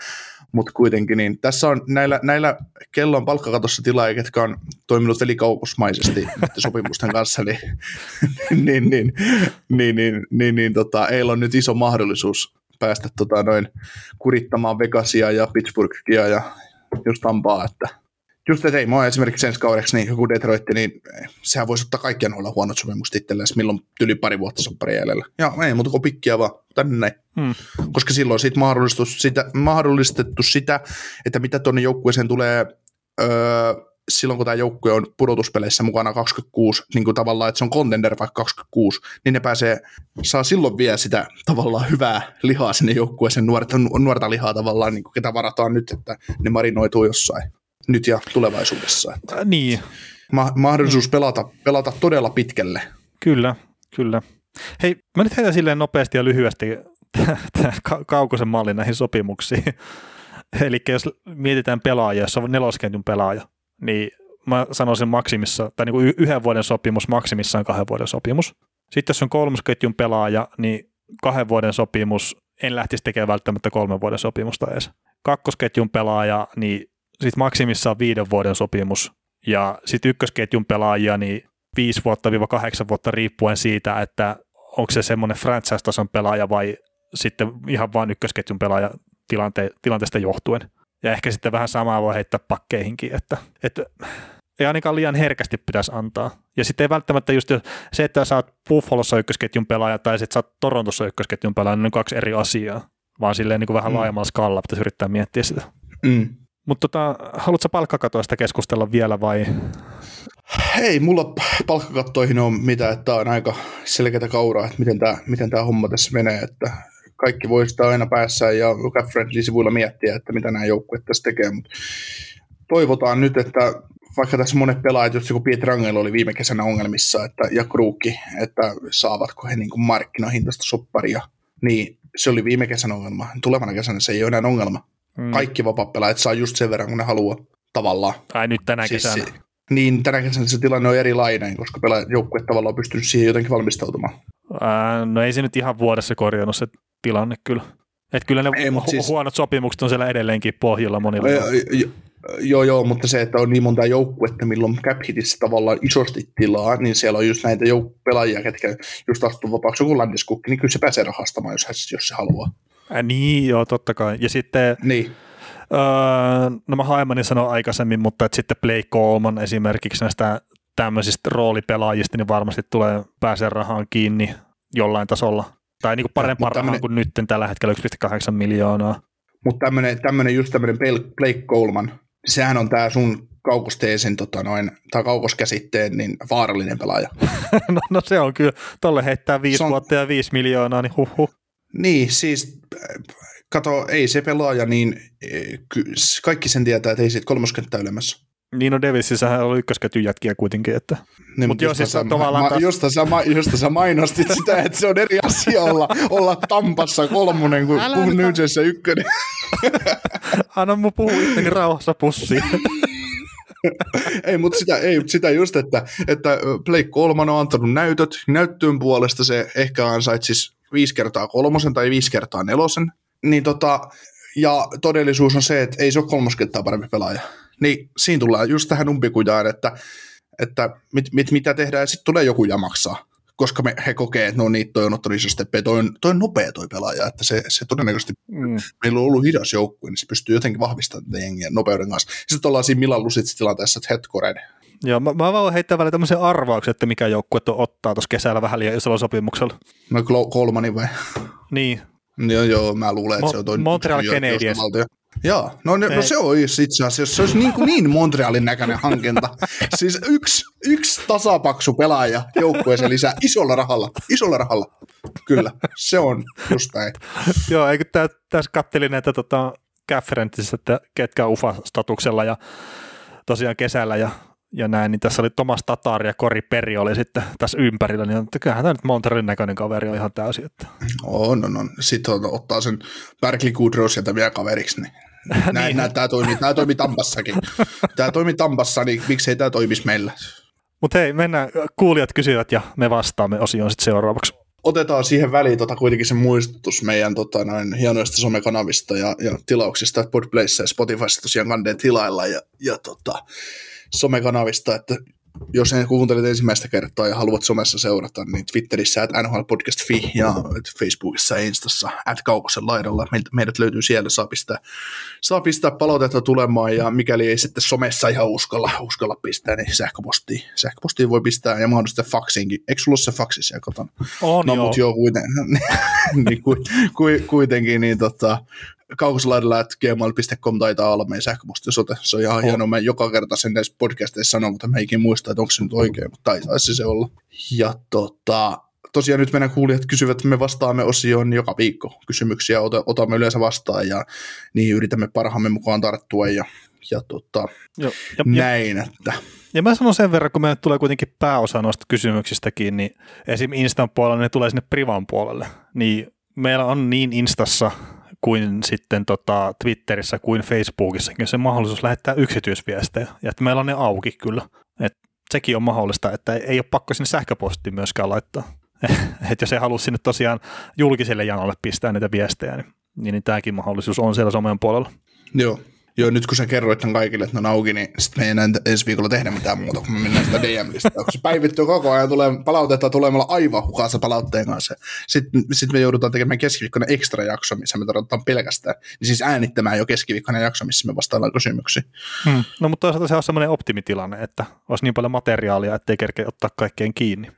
mutta kuitenkin niin. Tässä on näillä, näillä kellon palkkakatossa tilaajia, jotka on toiminut velikaupusmaisesti [laughs] sopimusten kanssa, niin, niin, niin, niin, niin, niin, niin, niin tota, heillä on nyt iso mahdollisuus päästä tota, noin kurittamaan Vegasia ja Pittsburghia ja just Tampaa, että Just, että ei mua esimerkiksi ensi kaudeksi niin joku Detroit, niin sehän voisi ottaa kaikkia noilla huonot sopimukset itselleen, milloin tyli pari vuotta soppari jäljellä. Ja ei muuta kuin pikkiä vaan tänne näin. Hmm. Koska silloin siitä sitä, mahdollistettu sitä, että mitä tuonne joukkueeseen tulee öö, silloin, kun tämä joukkue on pudotuspeleissä mukana 26, niin kuin tavallaan, että se on contender vaikka 26, niin ne pääsee, saa silloin vielä sitä tavallaan hyvää lihaa sinne joukkueeseen, nuorta, nuorta lihaa tavallaan, niin kuin ketä varataan nyt, että ne marinoituu jossain nyt ja tulevaisuudessa. Että äh, niin. Ma- mahdollisuus pelata, pelata todella pitkälle. Kyllä, kyllä. Hei, mä nyt heitän silleen nopeasti ja lyhyesti kaukosen mallin näihin sopimuksiin. Eli jos mietitään pelaajia, jos on neloskentjun pelaaja, niin mä sanoisin maksimissa, tai niin kuin yhden vuoden sopimus, maksimissaan kahden vuoden sopimus. Sitten jos on kolmosketjun pelaaja, niin kahden vuoden sopimus, en lähtisi tekemään välttämättä kolmen vuoden sopimusta edes. Kakkosketjun pelaaja, niin sitten maksimissaan viiden vuoden sopimus, ja sitten ykkösketjun pelaajia, niin viisi vuotta viiva kahdeksan vuotta riippuen siitä, että onko se semmoinen franchise-tason pelaaja vai sitten ihan vain ykkösketjun pelaaja tilante- tilanteesta johtuen. Ja ehkä sitten vähän samaa voi heittää pakkeihinkin, että, että ei ainakaan liian herkästi pitäisi antaa. Ja sitten ei välttämättä just se, että sä oot Buffalossa ykkösketjun pelaaja tai sitten sä oot Torontossa ykkösketjun pelaaja, niin on kaksi eri asiaa, vaan silleen niin kuin vähän mm. laajemmalla skaalalla pitäisi yrittää miettiä sitä. Mm. Mutta tota, haluatko palkkakatoista keskustella vielä vai? Hei, mulla palkkakattoihin on mitä, että tämä on aika selkeätä kauraa, että miten tämä, miten tämä homma tässä menee, että kaikki voi sitä aina päässä ja Cap Friendly-sivuilla miettiä, että mitä nämä joukkueet tässä tekee, mutta toivotaan nyt, että vaikka tässä monet pelaajat, just joku Pietri Rangel oli viime kesänä ongelmissa, että, ja Kruukki, että saavatko he niin markkinahintaista sopparia, niin se oli viime kesän ongelma. Tulevana kesänä se ei ole enää ongelma. Mm. Kaikki vapaa-pelaajat saa just sen verran, kun ne haluaa tavallaan. Ai nyt tänä siis kesänä. Niin, tänä kesänä se tilanne on erilainen, koska joukkue tavallaan on pystynyt siihen jotenkin valmistautumaan. Ää, no ei se nyt ihan vuodessa korjannut se tilanne kyllä. Että kyllä ne ei, hu- siis... huonot sopimukset on siellä edelleenkin pohjalla monilla. Joo, joo, mutta se, että on niin monta joukkuetta, milloin cap hitissä tavallaan isosti tilaa, niin siellä on just näitä jouk- pelaajia, ketkä just astuu vapaaksi joku Landeskukki, niin kyllä se pääsee rahastamaan, jos, jos se haluaa. Ä, niin, joo, totta kai. Ja sitten, Niin, öö, no mä Haimani sanoi aikaisemmin, mutta että sitten Blake Coleman esimerkiksi näistä tämmöisistä roolipelaajista, niin varmasti tulee pääsee rahaan kiinni jollain tasolla. Tai niin kuin parempaan rahaan tämmönen- kuin nyt tällä hetkellä 1,8 miljoonaa. mutta tämmöinen, tämmöinen just tämmöinen Blake Coleman, sehän on tämä sun kaukosteesin, tota noin, tai kaukoskäsitteen, niin vaarallinen pelaaja. [laughs] no, no, se on kyllä, tolle heittää 5 Se on- vuotta ja 5 miljoonaa, niin huhu. Niin, siis äh, kato, ei se pelaaja, niin ky- kaikki sen tietää, että ei siitä kolmoskenttä ylemmässä. Niin on Davisissähän oli ykkösketjun jätkiä kuitenkin, että Niin, Mut josta siis sä, tavallaan ma, taas- josta, sä, ma, josta sä mainostit sitä, että se on eri asia olla, olla Tampassa kolmonen kuin, Älä New Jersey ykkönen. [laughs] anna mun puhua itteni rauhassa pussiin. [laughs] ei, mutta sitä, ei, sitä just, että, että Blake Coleman on antanut näytöt. Näyttöön puolesta se ehkä ansaitsisi viisi kertaa kolmosen tai viisi kertaa nelosen. Niin tota, ja todellisuus on se, että ei se ole kolmoskenttää parempi pelaaja. Niin siinä tullaan just tähän umpikujaan, että, että mit, mit, mitä tehdään ja sitten tulee joku ja maksaa. Koska me, he kokee, että no niin, toi on ottanut iso steppe, toi on, toi on nopea toi pelaaja, että se, se todennäköisesti Mm. meillä on ollut hidas joukkue, niin se pystyy jotenkin vahvistamaan tätä jengiä nopeuden kanssa. Sitten ollaan siinä Milan Lusitsin tilanteessa, että hetkoren. Joo, mä, mä vaan heittää välillä tämmöisen arvauksen, että mikä joukkue tuo ottaa tuossa kesällä vähän liian isolla sopimuksella. No Kolmani vai? Niin, Joo, joo, mä luulen, että Mo- se on toi Montreal Canadiens. Joo, no, ne, no se olisi itse asiassa, se olisi niin, kuin niin Montrealin näköinen hankinta. [laughs] siis yksi, yksi tasapaksu pelaaja joukkueeseen lisää isolla rahalla, isolla rahalla. Kyllä, se on just näin. joo, eikö tää, tässä kattelin näitä tota, Cafferentissä, että ketkä on UFA-statuksella ja tosiaan kesällä ja, ja näin, niin tässä oli Thomas Tatar ja Kori Peri oli sitten tässä ympärillä, niin että kyllähän tämä nyt Montrealin näköinen kaveri on ihan täysin. Että. On, on, on. Sitten on, ottaa sen Berkeley Goodrow sieltä vielä kaveriksi. Niin. [laughs] Näin, Niin. näin, tämä toimii, tämä toimii Tampassakin. Tämä toimii Tampassa, niin miksei tämä toimisi meillä? Mutta hei, mennään, kuulijat kysyvät ja me vastaamme osioon sitten seuraavaksi. otetaan siihen väliin tota, kuitenkin se muistutus meidän tota, noin, hienoista somekanavista ja, ja tilauksista, että Podplayssa ja Spotifyssa tosiaan kannattaa tilailla ja, ja tota, somekanavista, että jos en kuuntelet ensimmäistä kertaa ja haluat somessa seurata, niin Twitterissä at nhlpodcast.fi ja Facebookissa ja Instassa at kaukosen laidalla. Meidät, löytyy siellä, saa pistää, saa pistää palautetta tulemaan ja mikäli ei sitten somessa ihan uskalla, uskalla pistää, niin sähköpostiin, sähköpostiin voi pistää ja mahdollisesti faksiinkin. Eikö sulla ole se faksi siellä kotona? On No, joo. mutta joo, kuiten, [laughs] niin, ku, ku, kuitenkin, niin tota, kaukosalaidalla, että gmail.com taitaa olla meidän sähköpostiosoite. Se on ihan On. hienoa. Mä joka kerta sen näissä podcasteissa sanon, mutta mä ikinä muista, että onko se nyt oikein, mutta taitaisi se olla. Ja tota, tosiaan nyt meidän kuulijat kysyvät, että me vastaamme osioon joka viikko. Kysymyksiä ota, otamme yleensä vastaan ja niin yritämme parhaamme mukaan tarttua ja, ja tota, Joo. Ja, näin, että ja mä sanon sen verran, kun meille tulee kuitenkin pääosa noista kysymyksistäkin, niin esim. Instan puolella ne tulee sinne Privan puolelle. Niin meillä on niin Instassa kuin sitten tota Twitterissä kuin Facebookissakin se mahdollisuus lähettää yksityisviestejä. Ja että meillä on ne auki kyllä. Et sekin on mahdollista, että ei ole pakko sinne sähköpostiin myöskään laittaa. [laughs] että jos ei halua sinne tosiaan julkiselle janolle pistää niitä viestejä, niin, niin, niin tämäkin mahdollisuus on siellä somen puolella. Joo. Joo, nyt kun sä kerroit tämän kaikille, että ne on auki, niin sitten me ei enää ensi viikolla tehdä mitään muuta, kun me mennään sitä DM-listaa. Se päivittyy koko ajan, tulee palautetta tulemalla aivan hukassa palautteen kanssa. Sitten sit me joudutaan tekemään keskiviikkoinen ekstra jakso, missä me tarvitaan pelkästään, niin siis äänittämään jo keskiviikkoinen jakso, missä me vastaillaan kysymyksiin. Hmm. No mutta toisaalta se on semmoinen optimitilanne, että olisi niin paljon materiaalia, ettei kerkeä ottaa kaikkeen kiinni.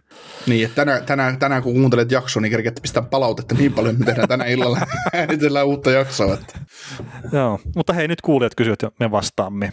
Niin, että tänään, tänään, tänään kun kuuntelet jaksoa, niin kerkeät pistää palautetta niin paljon, että me tehdään tänä illalla [laughs] äänitellään uutta jaksoa. Että. Joo, mutta hei nyt kuulijat kysyvät ja me vastaamme.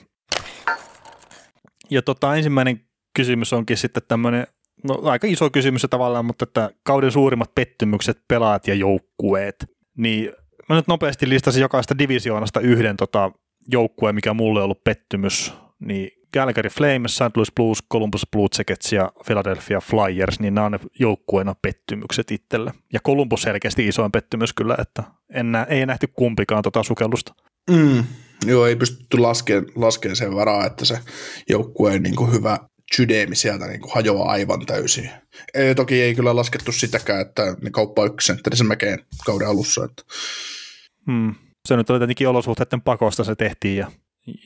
Ja tota, ensimmäinen kysymys onkin sitten tämmöinen, no aika iso kysymys tavallaan, mutta että kauden suurimmat pettymykset, pelaat ja joukkueet. Niin mä nyt nopeasti listasin jokaista divisioonasta yhden tota, joukkueen, mikä mulle on ollut pettymys. Niin Calgary Flames, St. Louis Blues, Columbus Blue Jackets ja Philadelphia Flyers, niin nämä on ne joukkueena pettymykset itselle. Ja Columbus selkeästi isoin pettymys kyllä, että en nä- ei nähty kumpikaan tota sukellusta. Mm. Joo, ei pystytty laskemaan, laskemaan sen varaa, että se joukkueen niin kuin hyvä sydämi sieltä niin kuin hajoaa aivan täysin. Ei, toki ei kyllä laskettu sitäkään, että ne kauppaa yksisentterisen mäkeen kauden alussa. Että. Hmm. Se nyt oli tietenkin olosuhteiden pakosta se tehtiin ja,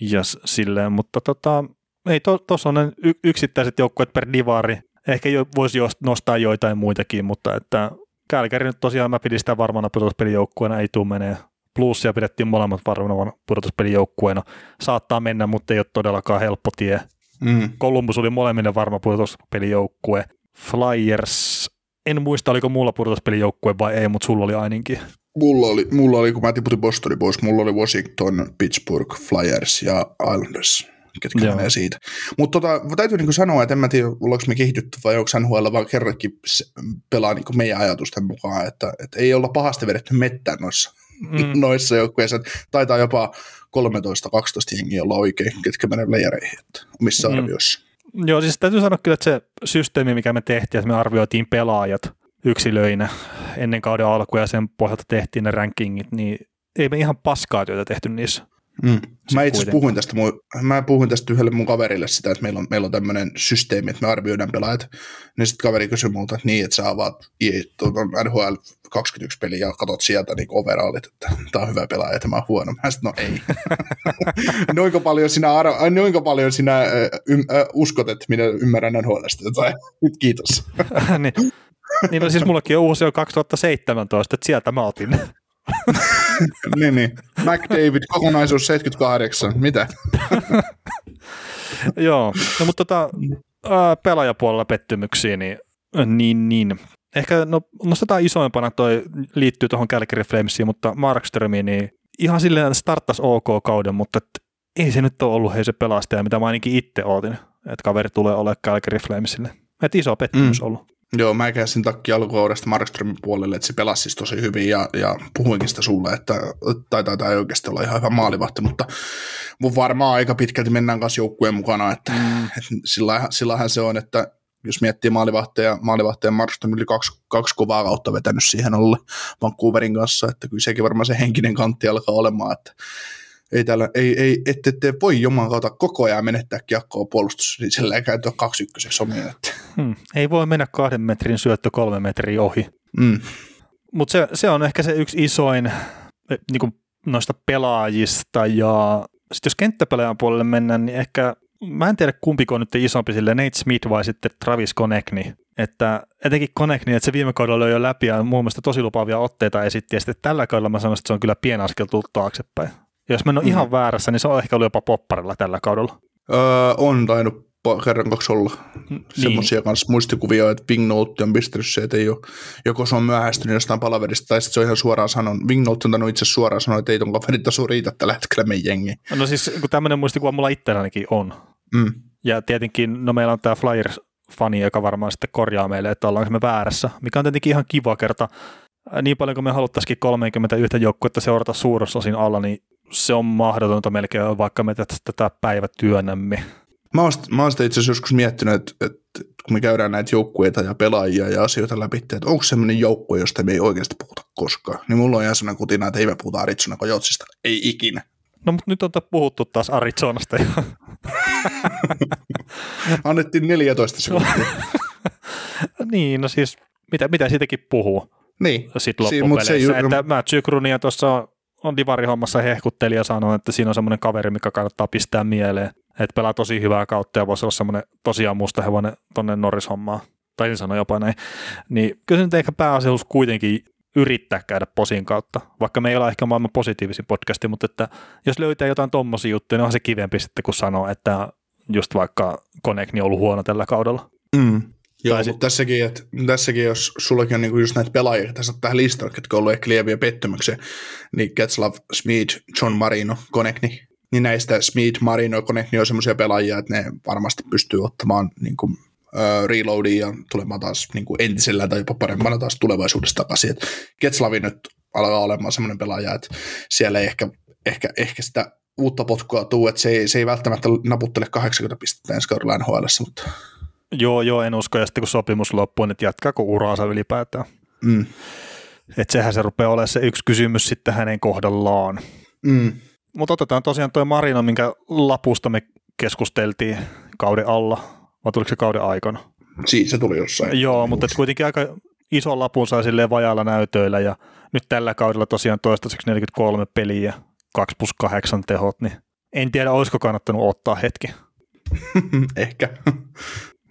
ja silleen, mutta tota, ei tuossa to, on yksittäiset joukkueet per divari. Ehkä jo, voisi nostaa joitain muitakin, mutta että Kälkäri nyt tosiaan mä pidin sitä varmana pudotuspelijoukkueena, ei tule menee. Plussia pidettiin molemmat varmana pudotuspelijoukkueena. Saattaa mennä, mutta ei ole todellakaan helppo tie. Mm. Columbus oli molemmille varma pudotuspelijoukkue. Flyers, en muista oliko mulla pudotuspelijoukkue vai ei, mutta sulla oli ainakin. Mulla oli, mulla oli, kun mä tiputin Bostonin pois, mulla oli Washington, Pittsburgh, Flyers ja Islanders ketkä Joo. menee siitä. Mutta tota, täytyy niinku sanoa, että en mä tiedä, ollaanko me kehitytty vai onko NHL vaan kerrankin pelaa niinku meidän ajatusten mukaan, että, että ei olla pahasti vedetty mettään noissa, mm. [laughs] noissa joukkueissa. Taitaa jopa 13-12 jengiä olla oikein, ketkä menee lejereihin, että missä mm. arvioissa. Joo, siis täytyy sanoa kyllä, että se systeemi, mikä me tehtiin, että me arvioitiin pelaajat yksilöinä ennen kauden alkuja ja sen pohjalta tehtiin ne rankingit, niin ei me ihan paskaa työtä tehty niissä. Mm. Mä itse puhuin tästä, mä puhuin tästä yhdelle mun kaverille sitä, että meillä on, meillä on tämmöinen systeemi, että me arvioidaan pelaajat. Niin sitten kaveri kysyi multa, että niin, että sä avaat NHL 21 peliä ja katot sieltä niin overallit, että tämä on hyvä pelaaja ja tämä on huono. Mä sitten, no ei. [laughs] noinko paljon sinä, arvo, noinko paljon sinä ym, äh, uskot, että minä ymmärrän NHLstä? Tai, kiitos. [laughs] niin. niin no siis mullakin on uusi jo 2017, että sieltä mä otin. [laughs] niin, niin. McDavid, kokonaisuus 78. Mitä? [laughs] Joo, no mutta tota, pelaajapuolella pettymyksiä, niin, niin, niin. Ehkä no, nostetaan isoimpana, toi liittyy tuohon Calgary Flamesiin, mutta Markströmiin, niin ihan silleen starttas OK kauden, mutta et, ei se nyt ole ollut hei se pelastaja, mitä mä ainakin itse ootin, että kaveri tulee olemaan Calgary Flamesille. Että iso pettymys mm. ollut. Joo, mä käsin takia alkukaudesta Markströmin puolelle, että se pelasi siis tosi hyvin ja, ja puhuinkin sitä sulle, että taitaa tai oikeasti olla ihan hyvä maalivahti, mutta mun varmaan aika pitkälti mennään kanssa joukkueen mukana, että, mm. että sillä, sillähän se on, että jos miettii maalivahteja, maalivahteja Markström yli kaksi, kaksi kovaa kautta vetänyt siihen alle Vancouverin kanssa, että kyllä sekin varmaan se henkinen kantti alkaa olemaan, että ei, täällä, ei, ei ette te voi juman kautta koko ajan menettää kiekkoa puolustus, niin sillä ei käytä kaksi ykköseksi omia. Hmm. Ei voi mennä kahden metrin syöttö kolme metriä ohi. Hmm. Mutta se, se, on ehkä se yksi isoin niin noista pelaajista ja sitten jos kenttäpelaajan puolelle mennään, niin ehkä mä en tiedä kumpiko on nyt isompi sille Nate Smith vai sitten Travis Konekni. Että etenkin Konekni, että se viime kaudella löi jo läpi ja muun muassa tosi lupaavia otteita esitti ja sitten tällä kaudella mä sanoisin, että se on kyllä pieni askel tullut taaksepäin. Ja jos mä en ole mm. ihan väärässä, niin se on ehkä ollut jopa popparilla tällä kaudella. Öö, on tainnut kerran kaksi olla niin. semmoisia kanssa muistikuvia, että Wingnote on pistänyt se, että ei ole, joko se on myöhästynyt jostain palaverista, tai sitten se on ihan suoraan sanon, Wingnote on tainnut itse suoraan sanoa, että ei ton kaverin taso riitä tällä hetkellä meidän jengi. No siis kun tämmöinen muistikuva mulla itsellänikin on. Mm. Ja tietenkin, no meillä on tämä Flyers-fani, joka varmaan sitten korjaa meille, että ollaanko me väärässä, mikä on tietenkin ihan kiva kerta. Niin paljon kuin me haluttaisikin 31 joukkuetta seurata suurososin alla, niin se on mahdotonta melkein, vaikka me tätä päivätyönämme. Mä oon, mä oon sitä itse asiassa joskus miettinyt, että, että kun me käydään näitä joukkueita ja pelaajia ja asioita läpi, että onko semmoinen joukkue, josta me ei oikeasti puhuta koskaan. Niin mulla on ihan sellainen kutina, että ei me puhuta Arizona Kojotsista. Ei ikinä. No mutta nyt on puhuttu taas Arizonasta jo. [laughs] Annettiin 14 sekuntia. [laughs] niin, no siis mitä, mitä siitäkin puhuu. Niin. Sitten loppupeleissä, si- se, että Matt Sykrunia tuossa on divarihommassa hehkutteli ja sanoi, että siinä on semmoinen kaveri, mikä kannattaa pistää mieleen. Että pelaa tosi hyvää kautta ja voisi olla semmoinen tosiaan musta hevonen tonne Norris-hommaan. Tai niin sanoi jopa näin. Niin kyllä nyt ehkä pääasiassa kuitenkin yrittää käydä posin kautta, vaikka me ei ole ehkä maailman positiivisin podcasti, mutta että jos löytää jotain tommosia juttuja, niin on se kivempi sitten, kun sanoo, että just vaikka Konekni on ollut huono tällä kaudella. Mm. Joo, mutta tässäkin, että, tässäkin, jos sullakin on niinku just näitä pelaajia tässä tähän listalle, jotka on ollut ehkä lieviä pettymyksiä, niin Getslav, Smith, John Marino, Konekni, niin näistä Smith, Marino Konekni on semmoisia pelaajia, että ne varmasti pystyy ottamaan niin kuin, uh, reloadin ja tulemaan taas niin kuin entisellä tai jopa paremmana taas tulevaisuudessa takaisin. Et Getslavi nyt alkaa olemaan semmoinen pelaaja, että siellä ei ehkä, ehkä, ehkä sitä uutta potkua tuu, että se ei, se ei välttämättä naputtele 80 pistettä ensi kaudella NHL, mutta Joo, joo, en usko. Ja sitten kun sopimus loppuu, niin jatkaako uraansa ylipäätään. Mm. Että sehän se rupeaa olemaan se yksi kysymys sitten hänen kohdallaan. Mm. Mutta otetaan tosiaan tuo Marino, minkä lapusta me keskusteltiin kauden alla, vai tuliko se kauden aikana? Siis se tuli jossain. Joo, mutta kuitenkin aika iso lapun sai silleen vajaalla näytöillä ja nyt tällä kaudella tosiaan toistaiseksi 43 peliä, 2 plus 8 tehot, niin En tiedä, olisiko kannattanut ottaa hetki. [laughs] Ehkä.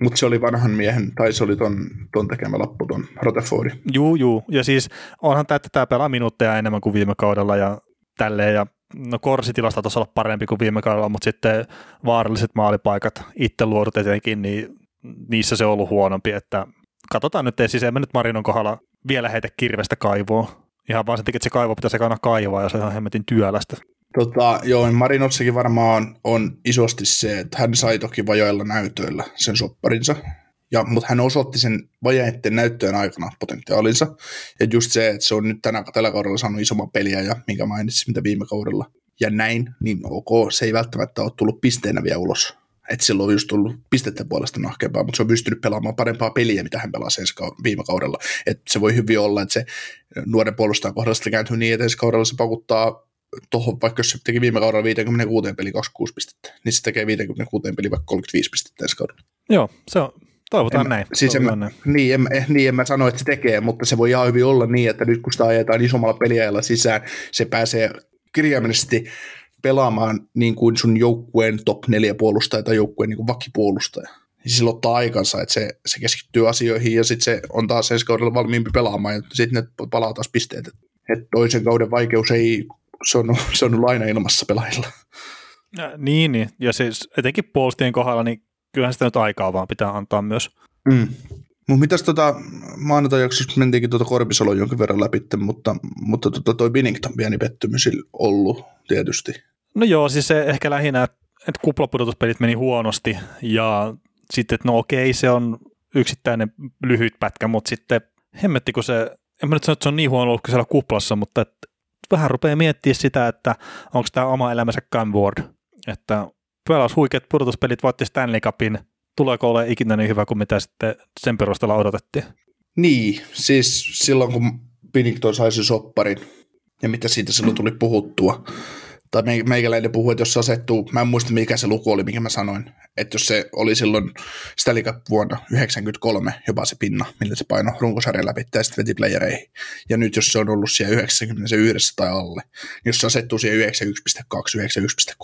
Mutta se oli vanhan miehen, tai se oli ton, ton tekemä lappu, ton Rutherfordi. Juu, juu. Ja siis onhan tämä, että tämä pelaa minuutteja enemmän kuin viime kaudella ja tälleen. Ja no korsitilasta tuossa olla parempi kuin viime kaudella, mutta sitten vaaralliset maalipaikat, itse luodut etenkin, niin niissä se on ollut huonompi. Että katsotaan nyt, siis emme nyt Marinon kohdalla vielä heitä kirvestä kaivoa. Ihan vaan sen takia, että se kaivo pitäisi aina kaivaa ja se on hemmetin työlästä. Tota, joo, Marinossakin varmaan on isosti se, että hän sai toki vajoilla näytöillä sen sopparinsa, ja, mutta hän osoitti sen vajeiden näyttöjen aikana potentiaalinsa. Ja just se, että se on nyt tänä, tällä kaudella saanut isomman peliä, ja minkä mainitsin, mitä viime kaudella. Ja näin, niin ok, se ei välttämättä ole tullut pisteenä vielä ulos. Että silloin on just tullut pistettä puolesta nahkeampaa, mutta se on pystynyt pelaamaan parempaa peliä, mitä hän pelasi ensi viime kaudella. Et se voi hyvin olla, että se nuoren puolustajan kohdalla kääntyy niin, että ensi kaudella se pakuttaa tuohon, vaikka jos se teki viime kaudella 56 peli 26 pistettä, niin se tekee 56 peli vaikka 35 pistettä ensi kaudella. Joo, se on, toivotaan en, näin. Siis toivotaan en, näin. Niin, en, niin en mä sano, että se tekee, mutta se voi ihan hyvin olla niin, että nyt kun sitä ajetaan isommalla peliajalla sisään, se pääsee kirjaimellisesti pelaamaan niin kuin sun joukkueen top 4 puolustaja tai joukkueen niin kuin vakipuolustaja. Ja sillä ottaa aikansa, että se, se keskittyy asioihin ja sitten se on taas ensi kaudella valmiimpi pelaamaan ja sitten ne palaa taas pisteet. Et toisen kauden vaikeus ei, se on, se on ollut aina ilmassa pelaajilla. Ja, niin, niin, ja siis etenkin puolustien kohdalla, niin kyllähän sitä nyt aikaa vaan pitää antaa myös. Mm. Mutta mitäs tota, maanantai-jaksossa mentiinkin tuota Korpisalo jonkin verran läpi, mutta, mutta tota, toi Binnington pieni pettymys ollut tietysti. No joo, siis se ehkä lähinnä, että kuplapudotuspelit meni huonosti ja sitten, että no okei, se on yksittäinen lyhyt pätkä, mutta sitten hemmetti, kun se, en mä nyt sano, että se on niin huono ollut kuin siellä kuplassa, mutta että vähän rupeaa miettiä sitä, että onko tämä oma elämänsä Gunward, että pelas huikeat pudotuspelit, voitti Stanley Cupin, tuleeko ole ikinä niin hyvä kuin mitä sitten sen perusteella odotettiin? Niin, siis silloin kun Binnington sai sen sopparin ja mitä siitä silloin tuli puhuttua, tai meikäläinen puhui, että jos se asettuu, mä en muista mikä se luku oli, mikä mä sanoin, että jos se oli silloin Stanley Cup vuonna 93 jopa se pinna, millä se paino runkosarjan läpi ja sitten veti playereihin. Ja nyt jos se on ollut siellä 91 tai alle, niin jos se asettuu siihen 91.2,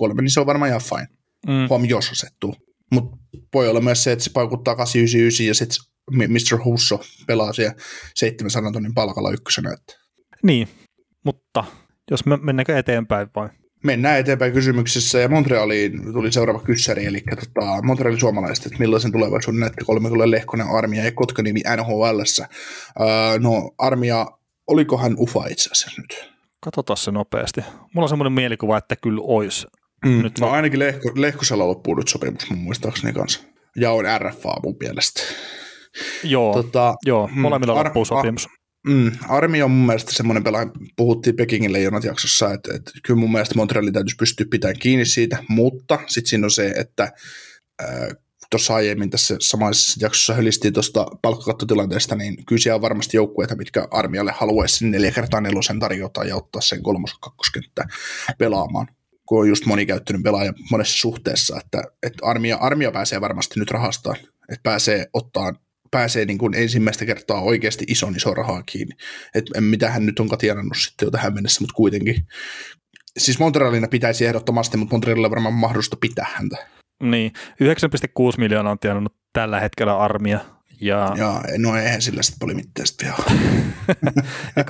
91.3, niin se on varmaan ihan fine. Mm. Huom, jos asettuu. Mutta voi olla myös se, että se paikuttaa 899 ja sitten Mr. Husso pelaa siellä 700 tonnin palkalla ykkösenä. Että. Niin, mutta jos me mennäänkö eteenpäin vai? Mennään eteenpäin kysymyksessä ja Montrealiin tuli seuraava kyssäri, eli tota, Montrealin suomalaiset, että millaisen tulevaisuuden näette kolmikolle Lehkonen, Armia ja Kotkanimi nhl Öö, no Armia, olikohan ufa itse asiassa nyt? Katsotaan se nopeasti. Mulla on semmoinen mielikuva, että kyllä olisi. Mm, nyt no ainakin Lehko, Lehkosella loppuu nyt sopimus mun muistaakseni kanssa. Ja on RFA mun mielestä. Joo, tota, joo molemmilla ar- loppuu sopimus. Mm, Armi on mun mielestä semmoinen pelaaja, puhuttiin Pekingin leijonat jaksossa, että, että kyllä mun mielestä Montrealin täytyisi pystyä pitämään kiinni siitä, mutta sitten siinä on se, että äh, tuossa aiemmin tässä samaisessa jaksossa hölistiin tuosta palkkakattotilanteesta, niin kyllä siellä on varmasti joukkueita, mitkä armialle haluaisi neljä kertaa nelosen tarjota ja ottaa sen kolmos kakkoskenttä pelaamaan kun on just monikäyttöinen pelaaja monessa suhteessa, että, että armia, armia pääsee varmasti nyt rahastaan, että pääsee ottaa pääsee niin kuin ensimmäistä kertaa oikeasti ison iso rahaa kiinni. Et mitä hän nyt on tienannut sitten jo tähän mennessä, mutta kuitenkin. Siis Montrealina pitäisi ehdottomasti, mutta Montrealilla varmaan mahdollista pitää häntä. Niin, 9,6 miljoonaa on tienannut tällä hetkellä armia. Ja, ja no eihän sillä sitten paljon mitään sitten ja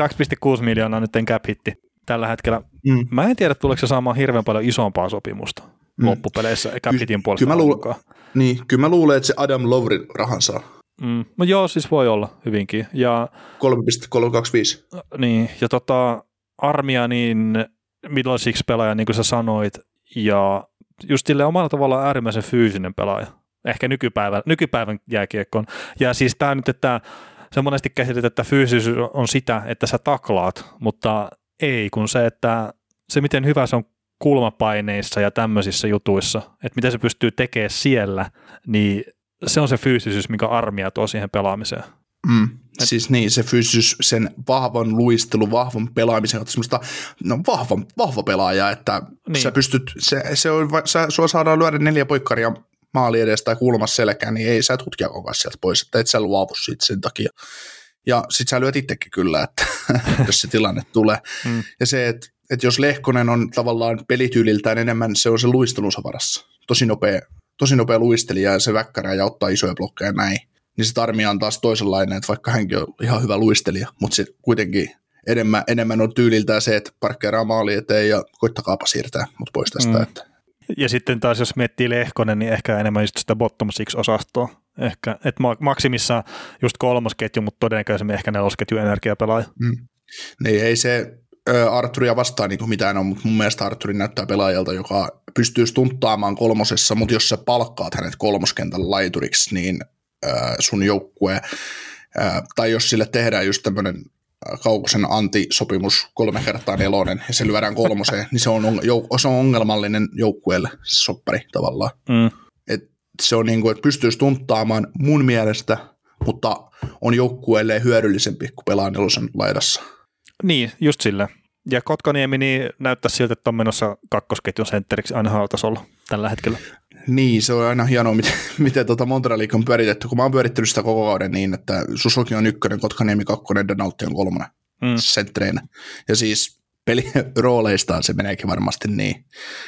2,6 miljoonaa nyt cap hitti tällä hetkellä. Mm. Mä en tiedä, tuleeko se saamaan hirveän paljon isompaa sopimusta mm. loppupeleissä cap hitin puolesta. Kyllä mä, luulen, niin, kyllä mä luulen, että se Adam Lowry rahan saa. Mm, no joo, siis voi olla hyvinkin. Ja, 3,325. Niin, ja tota, Armia, niin six pelaaja, niin kuin sä sanoit, ja just sille omalla tavallaan äärimmäisen fyysinen pelaaja. Ehkä nykypäivän, nykypäivän jääkiekkoon. Ja siis tämä nyt, että se monesti käsitetään, että fyysisyys on sitä, että sä taklaat, mutta ei, kun se, että se miten hyvä se on kulmapaineissa ja tämmöisissä jutuissa, että mitä se pystyy tekemään siellä, niin se on se fyysisyys, mikä armia tuo siihen pelaamiseen. Mm. Et... Siis niin, se fyysisyys, sen vahvan luistelun, vahvan pelaamisen, että semmoista no, vahva, vahva pelaaja, että niin. sä pystyt, se, se on, sä, sua saadaan lyödä neljä poikkaria maali edestä tai kulmassa selkään, niin ei sä tutkia koko sieltä pois, että et sä luovu siitä sen takia. Ja sit sä lyöt itsekin kyllä, että [laughs] jos se tilanne tulee. Mm. Ja se, että että jos Lehkonen on tavallaan pelityyliltään enemmän, se on se luistelunsa varassa. Tosi nopea, tosi nopea luistelija ja se väkkärää ja ottaa isoja blokkeja ja näin. Niin se Tarmi on taas toisenlainen, että vaikka hänkin on ihan hyvä luistelija, mutta se kuitenkin enemmän, enemmän on tyyliltään se, että parkkeeraa maali eteen ja koittakaapa siirtää mut pois tästä. Mm. Että. Ja sitten taas jos miettii Lehkonen, niin ehkä enemmän just sitä bottom six-osastoa. Ehkä, että maksimissa just kolmosketju, mutta todennäköisemmin ehkä nelosketju energiapelaaja. Mm. Niin ei se Arturia vastaan niin mitään on, mutta mun mielestä Arturi näyttää pelaajalta, joka pystyy stunttaamaan kolmosessa, mutta jos sä palkkaat hänet kolmoskentän laituriksi, niin äh, sun joukkue, äh, tai jos sille tehdään just tämmöinen Kaukosen antisopimus kolme kertaa nelonen ja se lyödään kolmoseen, niin se on, jouk- se on ongelmallinen joukkueelle se soppari tavallaan. Mm. Et se on niin kuin, että pystyy stunttaamaan mun mielestä, mutta on joukkueelle hyödyllisempi kuin pelaa nelosen laidassa. Niin, just sillä. Ja Kotkaniemi niin näyttää siltä, että on menossa kakkosketjun sentteriksi aina tasolla tällä hetkellä. Niin, se on aina hienoa, miten, miten tuota Montrealia on pyöritetty, kun mä oon pyörittänyt sitä koko kauden niin, että Susoki on ykkönen, Kotkaniemi kakkonen, Donautti on kolmonen mm. sentterinä. Ja siis pelirooleistaan [laughs] se meneekin varmasti niin.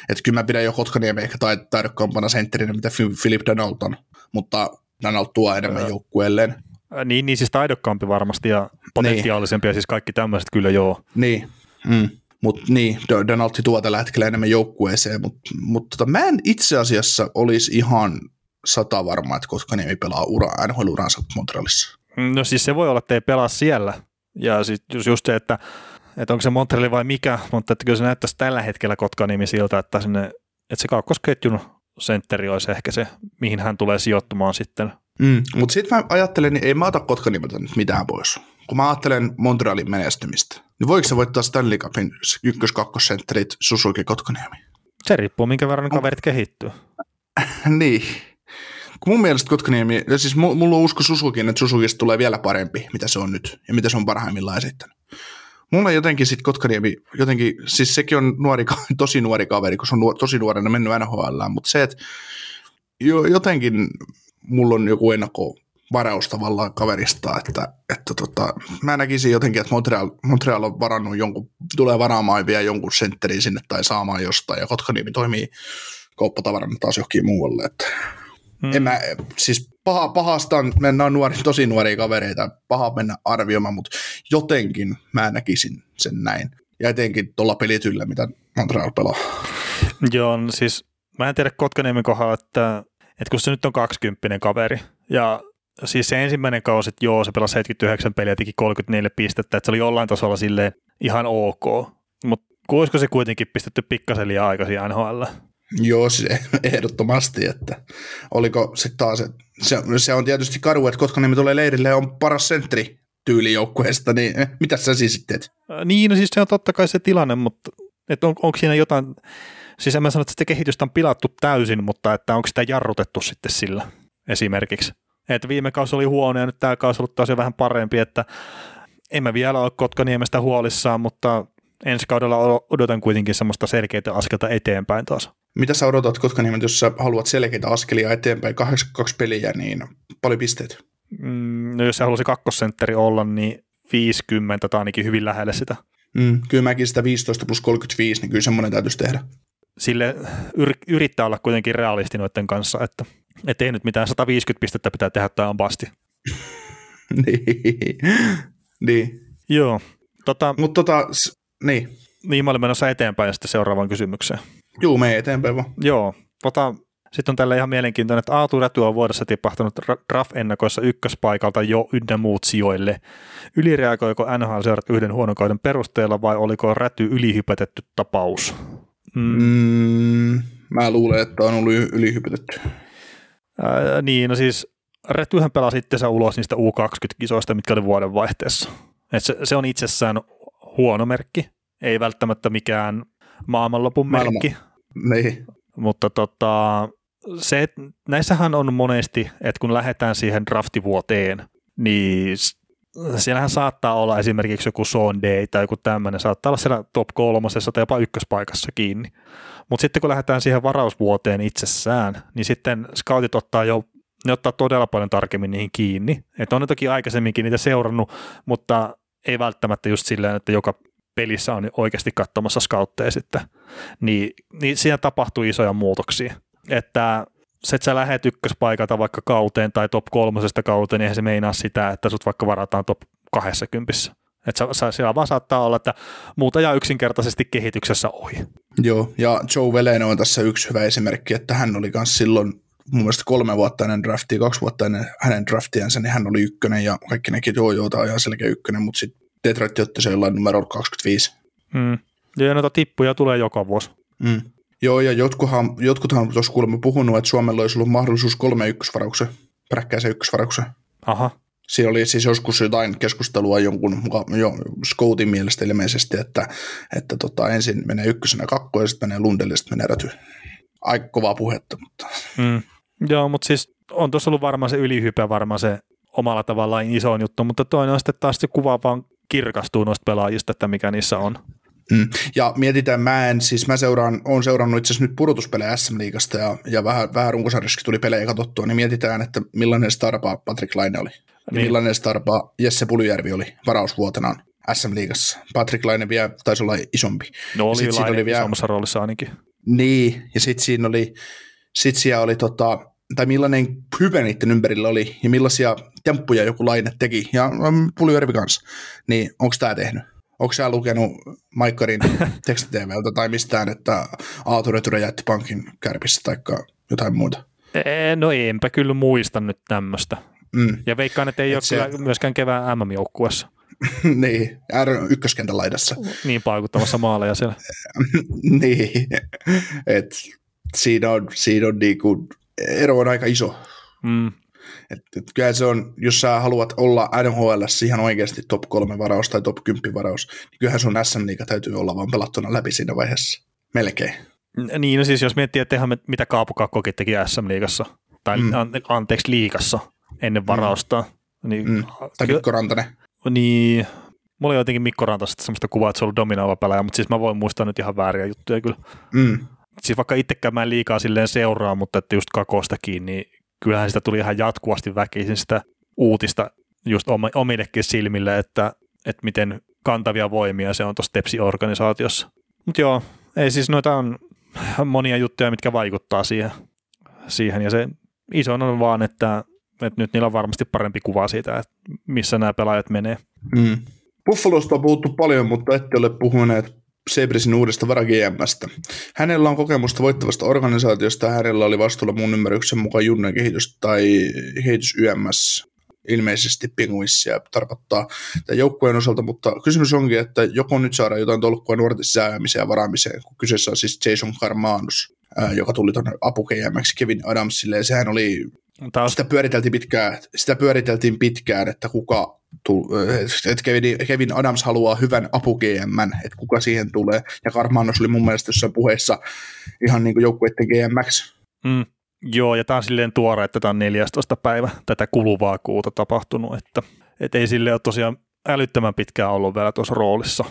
Että kyllä mä pidän jo Kotkaniemi ehkä taidokkaampana sentterinä, mitä Philip Donald on, mutta Donald tuo enemmän öö. joukkueelleen. Niin, niin siis taidokkaampi varmasti ja potentiaalisempi niin. ja siis kaikki tämmöiset kyllä joo. Niin, mm. Mutta niin, Donaldi tuo tällä hetkellä enemmän joukkueeseen, mutta mut tota, mä en itse asiassa olisi ihan sata varma, että koska Niemi pelaa ura, NHL-uransa Montrealissa. No siis se voi olla, että ei pelaa siellä. Ja siis just se, että, että onko se Montreali vai mikä, mutta että kyllä se näyttäisi tällä hetkellä Kotkaniemi siltä, että, sinne, että se kakkosketjun sentteri olisi ehkä se, mihin hän tulee sijoittumaan sitten. Mm, mutta sitten mä ajattelen, niin ei mä ota Kotkanimeltä nyt mitään pois. Kun mä ajattelen Montrealin menestymistä, niin voiko se voittaa Stanley Cupin ykkös-kakkosentterit Susuki Kotkaniemi? Se riippuu, minkä verran kaverit kehittyy. [laughs] niin. Kun mun mielestä Kotkaniemi, siis mulla on usko Susukin, että Susukista tulee vielä parempi, mitä se on nyt, ja mitä se on parhaimmillaan esittänyt. Mulla jotenkin sitten Kotkaniemi, jotenkin, siis sekin on nuori, [laughs] tosi nuori kaveri, kun se on nuor, tosi nuorena mennyt NHL, mutta se, että jotenkin mulla on joku ennakko varaus tavallaan kaverista, että, että tota, mä näkisin jotenkin, että Montreal, Montreal on varannut jonkun, tulee varaamaan vielä jonkun sentterin sinne tai saamaan jostain, ja Kotkaniemi toimii kauppatavarana taas johonkin muualle, että hmm. en mä, siis paha, pahasta on, mennään nuori, tosi nuoria kavereita, paha mennä arvioimaan, mutta jotenkin mä näkisin sen näin. Ja etenkin tuolla pelityllä, mitä Montreal pelaa. Joo, siis mä en tiedä Kotkaniemen kohdalla, että, että kun se nyt on 20 kaveri, ja siis se ensimmäinen kausi, että joo, se pelasi 79 peliä ja teki 34 pistettä, että se oli jollain tasolla silleen ihan ok, mutta olisiko se kuitenkin pistetty pikkasen liian aikaisin NHL? Joo, se [laughs] ehdottomasti, että oliko se taas, se, se on tietysti karu, että Kotkaniemi tulee leirille ja on paras sentteri tyylijoukkueesta, niin [laughs] mitä sä siis teet? Niin, no siis se on totta kai se tilanne, mutta että on, onko siinä jotain, siis en mä sano, että sitä kehitystä on pilattu täysin, mutta että onko sitä jarrutettu sitten sillä esimerkiksi? Että viime kausi oli huono ja nyt tämä kausi on ollut taas jo vähän parempi, että emme vielä ole Kotkaniemestä huolissaan, mutta ensi kaudella odotan kuitenkin semmoista selkeitä askelta eteenpäin taas. Mitä sä odotat Kotkaniemet, jos sä haluat selkeitä askelia eteenpäin, 82 peliä, niin paljon pisteitä? Mm, no jos sä haluaisi kakkosentteri olla, niin 50 tai ainakin hyvin lähelle sitä. Mm, kyllä mäkin sitä 15 plus 35, niin kyllä semmoinen täytyisi tehdä. Sille yr- yrittää olla kuitenkin realisti noiden kanssa, että ei nyt mitään 150 pistettä pitää tehdä, tämä on basti. [laughs] niin. niin. Joo. Tota, Mutta tota, niin. Niin, mä olin menossa eteenpäin sitten seuraavaan kysymykseen. Joo, me eteenpäin vaan. Joo. Tota, sitten on tällä ihan mielenkiintoinen, että Aatu Räty on vuodessa tipahtanut draft-ennakoissa ykköspaikalta jo ynnä muut sijoille. Ylireagoiko NHL-seurat yhden huonon kauden perusteella vai oliko Räty ylihypätetty tapaus? Mm. Mm, mä luulen, että on ollut ylihypätetty. Ää, niin, no siis Rätyhän pelasi itsensä ulos niistä U20-kisoista, mitkä oli vuoden vaihteessa. Et se, se on itsessään huono merkki, ei välttämättä mikään maailmanlopun Maailma. merkki. Niin. Mutta tota, se, näissähän on monesti, että kun lähdetään siihen draftivuoteen, niin siellähän saattaa olla esimerkiksi joku Sean Day tai joku tämmöinen, saattaa olla siellä top kolmosessa tai jopa ykköspaikassa kiinni. Mutta sitten kun lähdetään siihen varausvuoteen itsessään, niin sitten scoutit ottaa jo ne ottaa todella paljon tarkemmin niihin kiinni. Että on ne toki aikaisemminkin niitä seurannut, mutta ei välttämättä just silleen, että joka pelissä on oikeasti katsomassa scoutteja sitten, niin, niin siinä tapahtuu isoja muutoksia. Että se, että sä lähet ykköspaikalta vaikka kauteen tai top kolmosesta kauteen, niin eihän se meinaa sitä, että sut vaikka varataan top 20. Että siellä vaan saattaa olla, että muuta ja yksinkertaisesti kehityksessä ohi. Joo, ja Joe Veleno on tässä yksi hyvä esimerkki, että hän oli myös silloin mun mielestä kolme vuotta ennen draftia, kaksi vuotta ennen hänen draftiansa, niin hän oli ykkönen ja kaikki näki, että joo, joo, tämä on ihan selkeä ykkönen, mutta sitten Detroit otti se jollain numero 25. Mm. Ja noita tippuja tulee joka vuosi. Mm. Joo, ja jotkuthan, jotkuthan tuossa kuulemma puhunut, että Suomella olisi ollut mahdollisuus kolme ykkösvarauksen, peräkkäisen ykkösvarauksen. Aha. Siinä oli siis joskus jotain keskustelua jonkun jo Scoutin mielestä ilmeisesti, että, että tota, ensin menee ykkösenä kakko ja sitten menee Lundelle sitten menee räty. Aika kovaa puhetta, mutta... Mm. Joo, mutta siis on tuossa ollut varmaan se ylihype, varmaan se omalla tavallaan iso juttu, mutta toinen on sitten taas se kuva vaan kirkastuu noista pelaajista, että mikä niissä on. Mm. Ja mietitään, mä en, siis mä seuraan, olen seurannut itse asiassa nyt pudotuspelejä SM-liigasta ja, ja vähän, vähän runkosarjassakin tuli pelejä katsottua, niin mietitään, että millainen starpa Patrick Laine oli. Niin. Millainen starpa Jesse Pulyjärvi oli varausvuotenaan SM-liigassa. Patrick Laine vielä taisi olla isompi. No oli Laine oli vielä, isommassa roolissa ainakin. Niin, ja sitten siinä oli, sit siellä oli tota, tai millainen hype niiden ympärillä oli ja millaisia temppuja joku Laine teki ja mm, Pulyjärvi kanssa. Niin onko tämä tehnyt? Onko sä lukenut Maikkarin [laughs] tekstiteemeltä tai mistään, että Aatu Reture jätti pankin kärpissä tai jotain muuta? No enpä kyllä muista nyt tämmöistä. Mm. Ja veikkaan, että ei Et ole se... kyllä myöskään kevään MM-joukkuessa. [laughs] niin, R ykköskentän laidassa. Niin, paikuttamassa maaleja siellä. [laughs] niin, että siinä on, siinä on niinku, ero on aika iso. Mm. Et, et kyllä se on, jos sä haluat olla NHL ihan oikeasti top 3 varaus tai top 10 varaus, niin kyllähän sun SM Liiga täytyy olla vaan pelattuna läpi siinä vaiheessa. Melkein. Niin, no siis jos miettii, että ihan mitä Kaapo Kakkokin teki SM Liigassa, tai mm. anteeksi liikassa ennen varausta. Mm. Niin, mm. Tai Mikko Rantanen. Niin, mulla oli jotenkin Mikko Rantasta sellaista kuvaa, että se on ollut dominoiva pelaaja, mutta siis mä voin muistaa nyt ihan vääriä juttuja kyllä. Mm. Siis vaikka itsekään mä en liikaa silleen seuraa, mutta että just Kakostakin, niin kyllähän sitä tuli ihan jatkuvasti väkisin sitä uutista just omillekin silmille, että, että miten kantavia voimia se on tuossa Tepsi-organisaatiossa. Mutta joo, ei siis noita on monia juttuja, mitkä vaikuttaa siihen, siihen ja se iso on vaan, että, että nyt niillä on varmasti parempi kuva siitä, että missä nämä pelaajat menee. Mm. Buffalosta on puhuttu paljon, mutta ette ole puhuneet Sebrisin uudesta vara Hänellä on kokemusta voittavasta organisaatiosta ja hänellä oli vastuulla mun ymmärryksen mukaan Junnan kehitys tai kehitys YMS ilmeisesti Penguinsia tarkoittaa tämän joukkueen osalta, mutta kysymys onkin, että joko nyt saadaan jotain tolkkua nuorten sisäämiseen ja varaamiseen, kun kyseessä on siis Jason Carmanus, joka tuli tuonne apu Kevin Adamsille, ja sehän oli, Taas. sitä pyöriteltiin pitkään, sitä pyöriteltiin pitkään, että kuka että Kevin, Adams haluaa hyvän apu GM, että kuka siihen tulee. Ja Karmanos oli mun mielestä jossain puheessa ihan niin kuin joukkueiden GMX. Mm, joo, ja tämä on silleen tuore, että tämä on 14. päivä tätä kuluvaa kuuta tapahtunut, että et ei sille ole tosiaan älyttömän pitkään ollut vielä tuossa roolissa.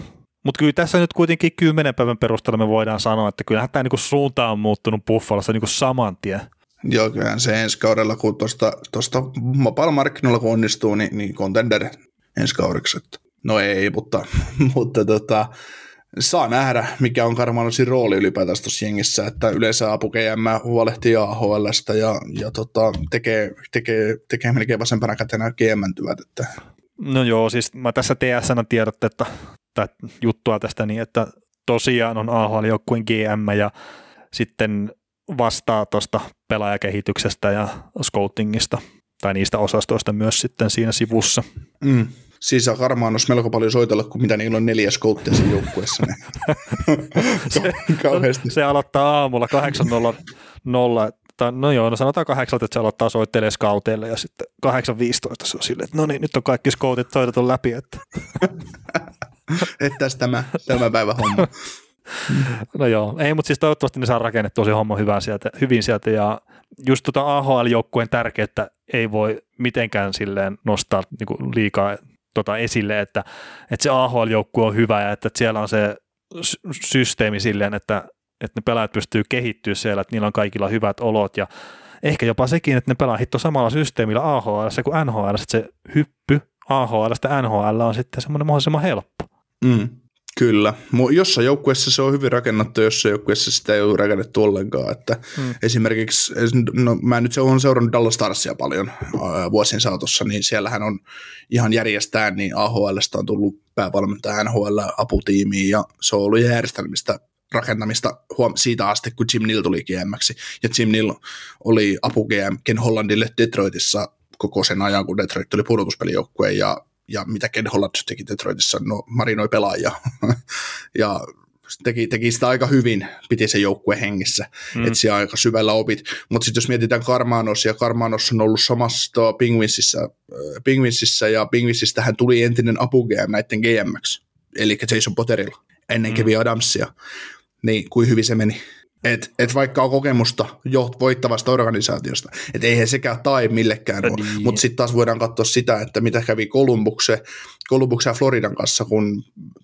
Mutta kyllä tässä nyt kuitenkin kymmenen päivän perusteella me voidaan sanoa, että kyllähän tämä niinku suunta on muuttunut Buffalossa niinku saman tien. Joo, kyllähän se ensi kaudella, kun tuosta, tuosta vapaalla markkinoilla kun onnistuu, niin, niin contender ensi kaudeksi. No ei, mutta, [laughs] mutta tota, saa nähdä, mikä on Karmanosin rooli ylipäätään tuossa jengissä, että yleensä apu GM huolehtii AHLstä ja, ja tota, tekee, tekee, tekee melkein vasempana kätenä GM-tyvät. Että. No joo, siis mä tässä TSN tiedotte, että, että juttua tästä niin, että tosiaan on AHL-joukkueen GM ja sitten vastaa tuosta pelaajakehityksestä ja scoutingista tai niistä osastoista myös sitten siinä sivussa. Mm. Siis Karmaanos melko paljon soitella, kun mitä niillä on neljä skouttia siinä joukkueessa. [laughs] se, se, aloittaa aamulla 8.00, tai no joo, no sanotaan kahdeksalta, että se aloittaa soittelee skauteille ja sitten 8.15 se on silleen, että no niin, nyt on kaikki skoutit soitettu läpi. Että [laughs] että tämä, tämä päivä homma. [laughs] No joo, ei, mutta siis toivottavasti ne saa rakennettua se homma hyvin sieltä, hyvin sieltä ja just tuota AHL-joukkueen tärkeyttä ei voi mitenkään silleen nostaa niin liikaa tota esille, että, että se AHL-joukkue on hyvä ja että, että siellä on se systeemi silleen, että, että ne pelaajat pystyy kehittyä siellä, että niillä on kaikilla hyvät olot ja ehkä jopa sekin, että ne pelaa hitto samalla systeemillä AHL kuin NHL, että se hyppy AHL NHL on sitten semmoinen mahdollisimman helppo. Mm. Kyllä. Jossain joukkueessa se on hyvin rakennettu, jossain joukkueessa sitä ei ole rakennettu ollenkaan. Että hmm. Esimerkiksi, no, mä nyt olen seurannut Dallas Starsia paljon äh, vuosien saatossa, niin siellähän on ihan järjestään, niin AHLsta on tullut päävalmentaja NHL aputiimiin ja se on ollut järjestelmistä rakentamista huom- siitä asti, kun Jim Neal tuli gm Ja Jim Neal oli apu GM Ken Hollandille Detroitissa koko sen ajan, kun Detroit tuli pudotuspelijoukkue ja ja mitä Ken Holland teki Detroitissa, no marinoi pelaajia [laughs] ja teki, teki sitä aika hyvin, piti se joukkue hengissä, mm. että siellä aika syvällä opit. Mutta sitten jos mietitään Karmanos, ja Karmanos on ollut samassa Penguinsissa, äh, Penguinsissa ja Penguinsista hän tuli entinen apu GM näiden GMX, eli Jason Potterilla, ennen mm. Kevin Adamsia, niin kuin hyvin se meni. Et, et vaikka on kokemusta jo voittavasta organisaatiosta, että eihän sekään tai millekään ole, niin. mutta sitten taas voidaan katsoa sitä, että mitä kävi Columbuksen, Columbuksen ja Floridan kanssa, kun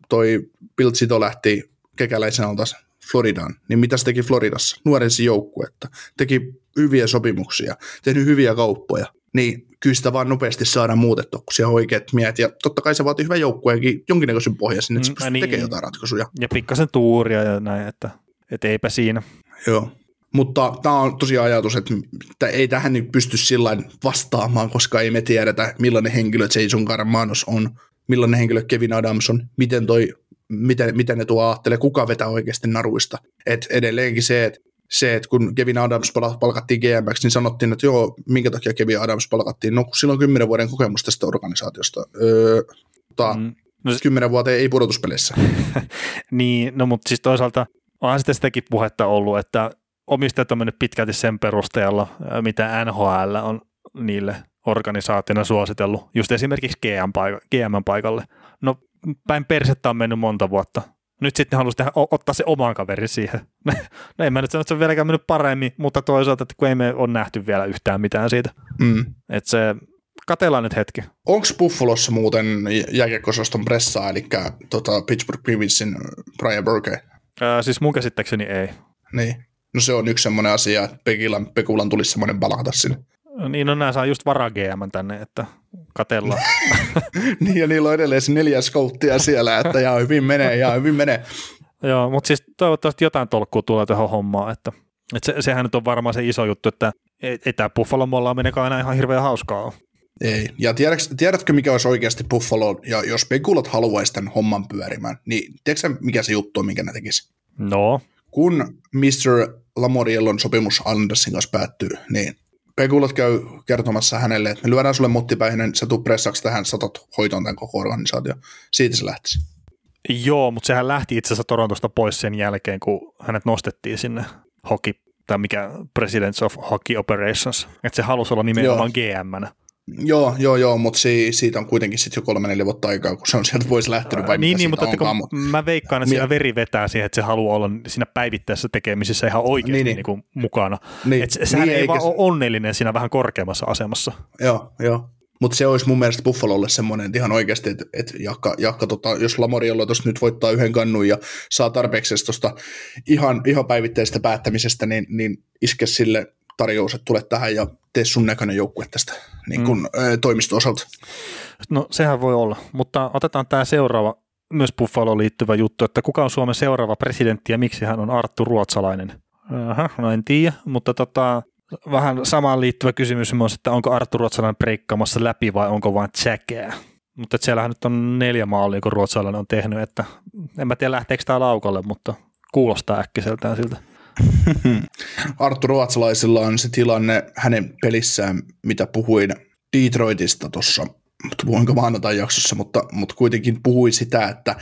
toi Bill Zito lähti kekäläisen alta Floridaan, niin mitä se teki Floridassa? Nuorensi joukkuetta, teki hyviä sopimuksia, tehnyt hyviä kauppoja, niin kyllä sitä vaan nopeasti saadaan muutettua, kun siellä oikeat miehet. Ja totta kai se vaatii hyvän joukkueenkin jonkinnäköisen pohjan sinne, että se mm, pystyy niin. tekemään jotain ratkaisuja. Ja pikkasen tuuria ja näin, että että eipä siinä. Joo. Mutta tämä on tosiaan ajatus, että ei tähän nyt pysty sillä vastaamaan, koska ei me tiedetä, millainen henkilö Jason Carmanos on, millainen henkilö Kevin Adams on, miten, toi, miten, miten ne tuo ajattelee, kuka vetää oikeasti naruista. Et edelleenkin se, että se, että kun Kevin Adams palkattiin GMX, niin sanottiin, että joo, minkä takia Kevin Adams palkattiin. No, kun sillä on kymmenen vuoden kokemus tästä organisaatiosta. Öö, mutta mm. no, kymmenen vuoteen ei pudotuspeleissä. [laughs] niin, no mutta siis toisaalta onhan sitten sitäkin puhetta ollut, että omistajat on mennyt pitkälti sen perusteella, mitä NHL on niille organisaationa suositellut, just esimerkiksi GM-paikalle. No päin persettä on mennyt monta vuotta. Nyt sitten halusi tehdä, ottaa se oman kaveri siihen. [laughs] No en mä nyt sano, että se on vieläkään mennyt paremmin, mutta toisaalta, että kun ei me ole nähty vielä yhtään mitään siitä. Mm. Että se, katellaan nyt hetki. Onko Buffalossa muuten jääkiekososton pressaa, eli tota, Pittsburgh Penguinsin Brian Burke? Ää, siis mun käsittääkseni ei. Niin. No se on yksi semmoinen asia, että Pekulan, Pekulan tulisi semmoinen palata sinne. Niin, no nämä saa just varaa GM tänne, että katellaan. [laughs] niin, ja niillä on edelleen se neljä skouttia siellä, että ja hyvin menee, ja hyvin menee. Joo, mutta siis toivottavasti jotain tolkkua tulee tähän hommaan, että, että se, sehän nyt on varmaan se iso juttu, että ei, ei tämä Buffalo mollaaminen aina ihan hirveän hauskaa ole. Ei. Ja tiedätkö, tiedätkö, mikä olisi oikeasti Buffalo, ja jos Pekulat haluaisi tämän homman pyörimään, niin tiedätkö mikä se juttu on, mikä ne tekisi? No. Kun Mr. Lamoriellon sopimus Andersin kanssa päättyy, niin Pekulat käy kertomassa hänelle, että me lyödään sulle muttipäihin, sä tuu pressaksi tähän, satot hoitoon tämän koko organisaatio. Siitä se lähtisi. Joo, mutta sehän lähti itse asiassa Torontosta pois sen jälkeen, kun hänet nostettiin sinne hockey, tai mikä Presidents of Hockey Operations, että se halusi olla nimenomaan gm Joo, joo, joo, mutta si- siitä on kuitenkin sitten jo kolme neljä vuotta aikaa, kun se on sieltä pois lähtenyt. Vai niin, niin mutta onkaan, mutta mä veikkaan, että siinä veri vetää siihen, että se haluaa olla siinä päivittäisessä tekemisissä ihan oikeasti niin, niin. Niin kuin mukana. Niin, et sehän niin, ei vaan ole onnellinen siinä vähän korkeammassa asemassa. Joo, joo. Mutta se olisi mun mielestä Buffalolle semmoinen, että ihan oikeasti, että, että jakka, jakka tota, jos Lamoriello tuossa nyt voittaa yhden kannun ja saa tarpeeksi tuosta ihan, ihan päivittäisestä päättämisestä, niin, niin iske sille tarjous, että tule tähän ja tee sun näköinen joukkue tästä niin kun, mm. toimisto-osalta. No sehän voi olla, mutta otetaan tämä seuraava myös Buffalo liittyvä juttu, että kuka on Suomen seuraava presidentti ja miksi hän on Arttu Ruotsalainen? Aha, no en tiedä, mutta tota, vähän samaan liittyvä kysymys myös, että onko Arttu Ruotsalainen breikkaamassa läpi vai onko vain tsäkää? Mutta siellähän nyt on neljä maalia, kun ruotsalainen on tehnyt, että en mä tiedä lähteekö tämä laukalle, mutta kuulostaa äkkiseltään siltä. [laughs] Arttu Ruotsalaisilla on se tilanne hänen pelissään, mitä puhuin Detroitista tuossa puhuinko maanantai jaksossa, mutta, mutta kuitenkin puhui sitä, että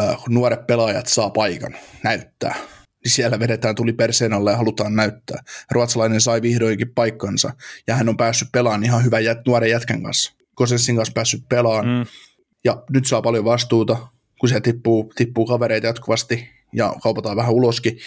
äh, kun nuoret pelaajat saa paikan näyttää, niin siellä vedetään tuli perseen alle ja halutaan näyttää. Ruotsalainen sai vihdoinkin paikkansa ja hän on päässyt pelaamaan ihan hyvän jät, nuoren jätkän kanssa. Kosessin kanssa päässyt pelaamaan mm. ja nyt saa paljon vastuuta, kun se tippuu, tippuu kavereita jatkuvasti ja kaupataan vähän uloskin,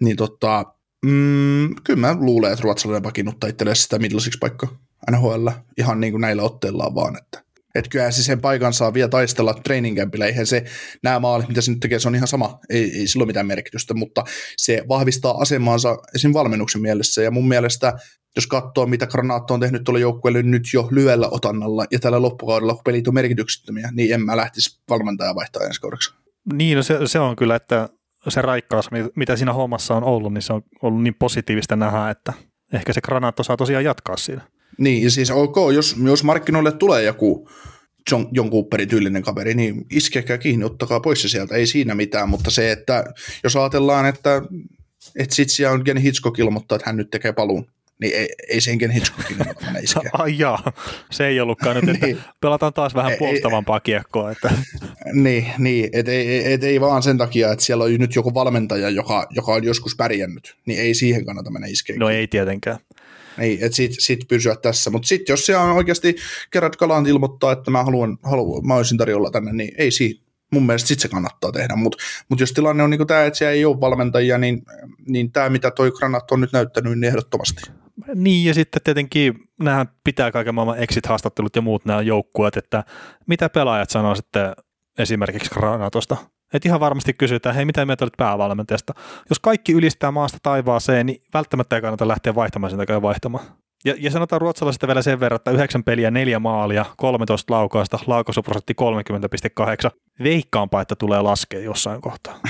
niin tota, mm, kyllä mä luulen, että ruotsalainen vakiinnuttaa itselleen sitä middlesiksi paikka NHL ihan niin kuin näillä otteillaan vaan, että et kyllähän se sen paikan saa vielä taistella training campilla, eihän se, nämä maalit, mitä se nyt tekee, se on ihan sama, ei, ei sillä ole mitään merkitystä, mutta se vahvistaa asemaansa esim. valmennuksen mielessä, ja mun mielestä, jos katsoo, mitä Granaatto on tehnyt tuolla joukkueelle nyt jo lyöllä otannalla, ja tällä loppukaudella, kun pelit on merkityksettömiä, niin en mä lähtisi valmentaja vaihtaa ensi kaudeksi. Niin, no se, se on kyllä, että se raikkaus, mitä siinä hommassa on ollut, niin se on ollut niin positiivista nähdä, että ehkä se granaatto saa tosiaan jatkaa siinä. Niin, siis ok, jos, jos markkinoille tulee joku John, John Cooperin tyylinen kaveri, niin iskekää kiinni, ottakaa pois se sieltä, ei siinä mitään, mutta se, että jos ajatellaan, että, että sit siellä on Kenny Hitchcock ilmoittaa, että hän nyt tekee paluun, niin ei, ei sen Kenny Hitchcockin ilmoittaa iskeä. Ai jaa, se ei ollutkaan nyt, että niin. pelataan taas vähän puolustavampaa kiekkoa. Että. niin, niin et ei, et ei vaan sen takia, että siellä on nyt joku valmentaja, joka, joka on joskus pärjännyt, niin ei siihen kannata mennä iskeä. No ei tietenkään. Niin, että sit, sit pysyä tässä. Mutta sitten jos siellä on oikeasti kerrat Kalant ilmoittaa, että mä haluan, haluan mä olisin tarjolla tänne, niin ei siinä. Mun mielestä sitten se kannattaa tehdä, mutta mut jos tilanne on niin tämä, että siellä ei ole valmentajia, niin, niin tämä mitä toi Granat on nyt näyttänyt, niin ehdottomasti. Niin, ja sitten tietenkin nämä pitää kaiken maailman exit-haastattelut ja muut nämä joukkueet, että mitä pelaajat sanoo sitten esimerkiksi Granatosta. Että ihan varmasti kysytään, hei mitä mieltä olet päävalmentajasta. Jos kaikki ylistää maasta taivaaseen, niin välttämättä ei kannata lähteä vaihtamaan sen takia vaihtamaan. Ja, ja sanotaan ruotsalaisista vielä sen verran, että 9 peliä, 4 maalia, 13 laukausta, laukaisuprosentti 30,8. Veikkaanpa, että tulee laskea jossain kohtaa.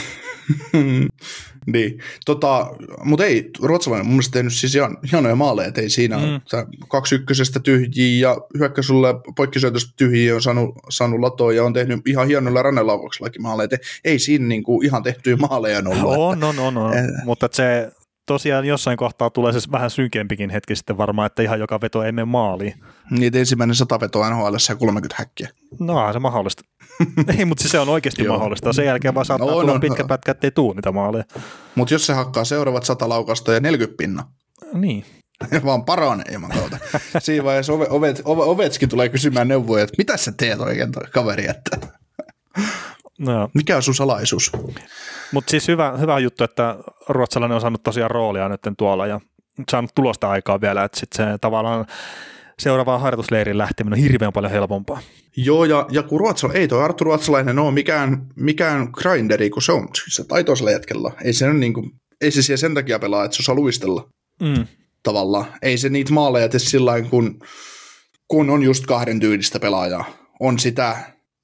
[laughs] niin, tota, mutta ei, ruotsalainen mun mielestä tehnyt siis ihan hienoja maaleja, että ei siinä mm. kaksi ykkösestä tyhjiä ja hyökkäysulle poikkisyötöstä tyhjiä on saanut, saanut latoa ja on tehnyt ihan hienoilla rannelaukauksellakin maaleja, että ei siinä niinku ihan tehtyjä maaleja ollut. On, on, on, on. Eh. mutta se tosiaan jossain kohtaa tulee se vähän synkempikin hetki sitten varmaan, että ihan joka veto ei mene maaliin. Niin, ensimmäinen sata vetoa NHL ja 30 häkkiä. No on se mahdollista. [laughs] ei, mutta se on oikeasti mahdollista. Sen jälkeen vaan saattaa no, tulla no, pitkä no. pätkä, ettei tuu niitä maaleja. Mutta jos se hakkaa seuraavat sata laukasta ja 40 pinna. Niin. [laughs] vaan paranee ilman kautta. Siinä vaiheessa ove, ovet, ove, Ovetskin tulee kysymään neuvoja, että mitä sä teet oikein kaveri, että No. Mikä on sun salaisuus? Mutta siis hyvä, hyvä juttu, että ruotsalainen on saanut tosiaan roolia nyt tuolla ja saanut tulosta aikaa vielä, että sitten se tavallaan seuraavaan harjoitusleirin lähteminen on hirveän paljon helpompaa. Joo, ja, ja kun Ruotsala, ei toi Arttu Ruotsalainen ole mikään, mikään grinderi, kun se on se taitoisella jätkellä. Ei se, niin kuin, ei se siellä sen takia pelaa, että se osaa luistella mm. tavallaan. Ei se niitä maaleja tee sillä kun, kun on just kahden tyylistä pelaajaa. On sitä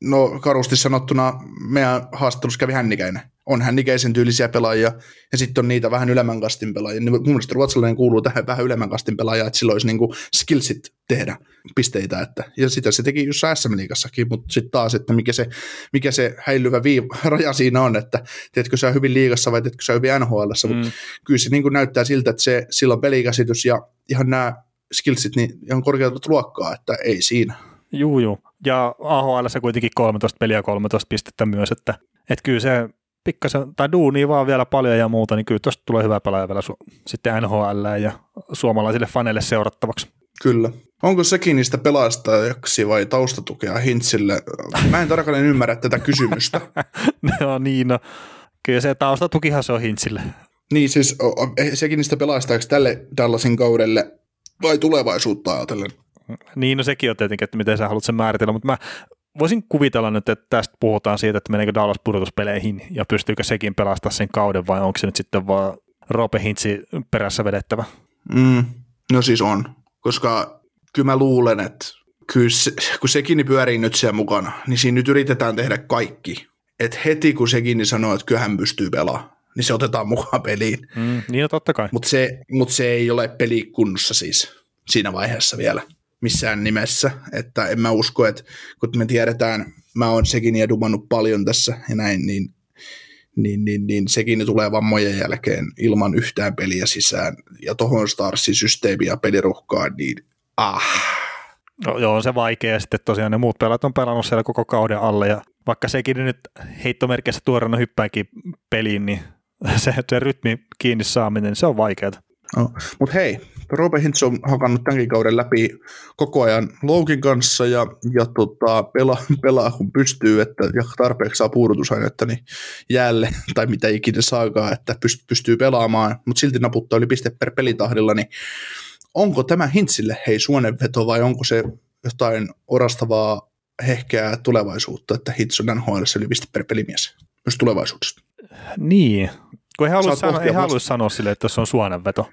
no karusti sanottuna meidän haastattelussa kävi hännikäinen. On hännikäisen tyylisiä pelaajia ja sitten on niitä vähän ylemmän kastin pelaajia. Niin mun mielestä ruotsalainen kuuluu tähän vähän ylemmän kastin pelaajia, että sillä olisi niinku skillsit tehdä pisteitä. Että, ja sitä se teki just SM-liigassakin, mutta sitten taas, että mikä se, mikä se häilyvä viiva, [laughs] raja siinä on, että teetkö sä hyvin liigassa vai teetkö sä hyvin NHL, mm. mutta kyllä se niinku näyttää siltä, että se, sillä on pelikäsitys ja ihan nämä skillsit niin ihan korkealta luokkaa, että ei siinä. Juu, juu. Ja AHL se kuitenkin 13 peliä 13 pistettä myös, että, että kyllä se pikkasen, tai duuni vaan vielä paljon ja muuta, niin kyllä tuosta tulee hyvä pelaaja vielä su- sitten NHL ja suomalaisille faneille seurattavaksi. Kyllä. Onko sekin niistä pelastajaksi vai taustatukea Hintsille? Mä en tarkalleen ymmärrä tätä kysymystä. [laughs] no niin, no. Kyllä se taustatukihan se on Hintsille. Niin siis sekin niistä pelastajaksi tälle Dallasin kaudelle vai tulevaisuutta ajatellen? Niin, no sekin on tietenkin, että miten sä haluat sen määritellä, mutta mä voisin kuvitella nyt, että tästä puhutaan siitä, että meneekö Dallas pudotuspeleihin ja pystyykö sekin pelastaa sen kauden vai onko se nyt sitten vaan Roope Hintsi perässä vedettävä? Mm, no siis on, koska kyllä mä luulen, että kyllä se, kun sekin pyörii nyt siellä mukana, niin siinä nyt yritetään tehdä kaikki. Että heti kun sekin sanoo, että kyllä hän pystyy pelaamaan, niin se otetaan mukaan peliin. Mm, niin on totta kai. Mutta se, mut se ei ole pelikunnossa siis siinä vaiheessa vielä missään nimessä, että en mä usko, että kun me tiedetään, mä oon sekin ja dumannut paljon tässä ja näin, niin, niin, niin, niin sekin tulee vammojen jälkeen ilman yhtään peliä sisään ja tohon Starsin systeemi ja peliruhkaan, niin ah. No, joo, on se vaikea ja sitten tosiaan ne muut pelat on pelannut siellä koko kauden alle ja vaikka sekin nyt heittomerkissä tuoreena hyppääkin peliin, niin [laughs] se, se rytmi kiinni saaminen, se on vaikeaa. No, mutta hei, Robert Hintz on hakannut tämänkin kauden läpi koko ajan Loukin kanssa ja, ja tota, pelaa, [laughs] pelaa, kun pystyy, että ja tarpeeksi saa puudutusainetta niin jäälle, [laughs] tai mitä ikinä saakaan, että pystyy pelaamaan, mutta silti naputtaa yli piste per pelitahdilla, niin onko tämä Hintzille hei suonenveto vai onko se jotain orastavaa hehkeää tulevaisuutta, että Hintz on NHL yli piste per pelimies myös tulevaisuudessa? Niin, kun ei halua, sanoa, ei halua sanoa sille, että se on suonenveto.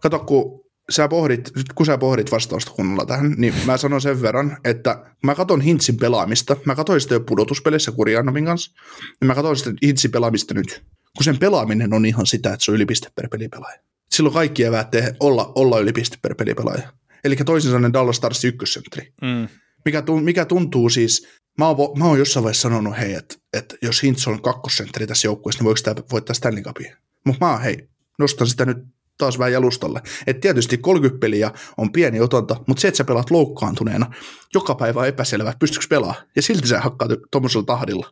Kato, kun sä pohdit, kun sä pohdit vastausta kunnolla tähän, niin mä sanon sen verran, että mä katon Hintsin pelaamista. Mä katsoin sitä jo pudotuspelissä Kurianovin kanssa, ja mä katsoin sitä Hintsin pelaamista nyt. Kun sen pelaaminen on ihan sitä, että se on ylipiste per pelipelaaja. Silloin kaikki eväät tehdä olla, olla ylipiste per pelipelaaja. Eli toisin sanoen Dallas Stars ykkössentri. Mm. Mikä, tu, mikä tuntuu siis, mä oon, mä oon jossain vaiheessa sanonut, hei, että, että jos Hintz on kakkosentteri tässä joukkueessa, niin voiko tämä voittaa Stanley Cupia? Mutta mä oon, hei, nostan sitä nyt taas vähän jalustalle. Et tietysti 30 peliä on pieni otonta, mutta se, että sä pelaat loukkaantuneena, joka päivä on epäselvä, pystyykö pelaa, ja silti sä hakkaat tuommoisella tahdilla,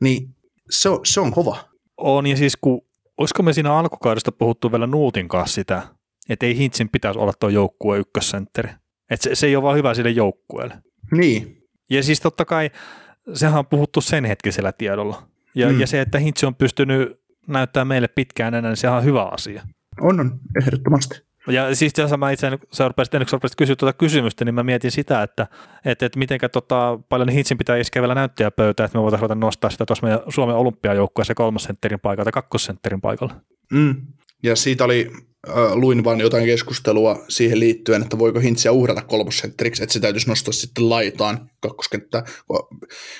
niin se on, se on kova. On, ja siis kun, olisiko me siinä alkukaudesta puhuttu vielä Nuutin kanssa sitä, että ei Hintsin pitäisi olla tuo joukkue ykkössentteri. Että se, se ei ole vaan hyvä sille joukkueelle. Niin, Ja siis totta kai, sehän on puhuttu sen hetkisellä tiedolla. Ja, mm. ja se, että Hintsi on pystynyt näyttää meille pitkään enää, niin sehän on hyvä asia. On, on ehdottomasti. Ja siis tässä mä itse, sä rupesit, ennen kuin sä rupesit kysyä tuota kysymystä, niin mä mietin sitä, että, että, että mitenkä tota, paljon Hintsin pitää iskeä vielä näyttäjäpöytään, että me voitaisiin ruveta nostaa sitä tuossa meidän Suomen olympiajoukkueessa kolmosentterin paikalla tai kakkosentterin paikalla. Mm. Ja siitä oli, äh, luin vaan jotain keskustelua siihen liittyen, että voiko Hintsiä uhrata kolmosentteriksi, että se täytyisi nostaa sitten laitaan kakkoskenttä,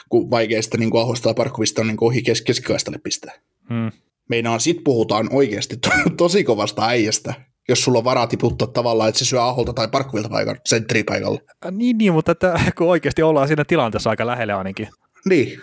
kun- vaikeista niin kuin Ahosta ja Parkkovista on niin ohi kes- keskikaistalle pistää. Hmm. Meinaan sit puhutaan oikeasti to- tosi kovasta äijästä, jos sulla on varaa tiputtaa tavallaan, että se syö Aholta tai Parkkovilta paikan sentteripaikalle. Äh, Niin, niin, mutta että, [laughs] kun oikeasti ollaan siinä tilanteessa aika lähellä ainakin. Niin,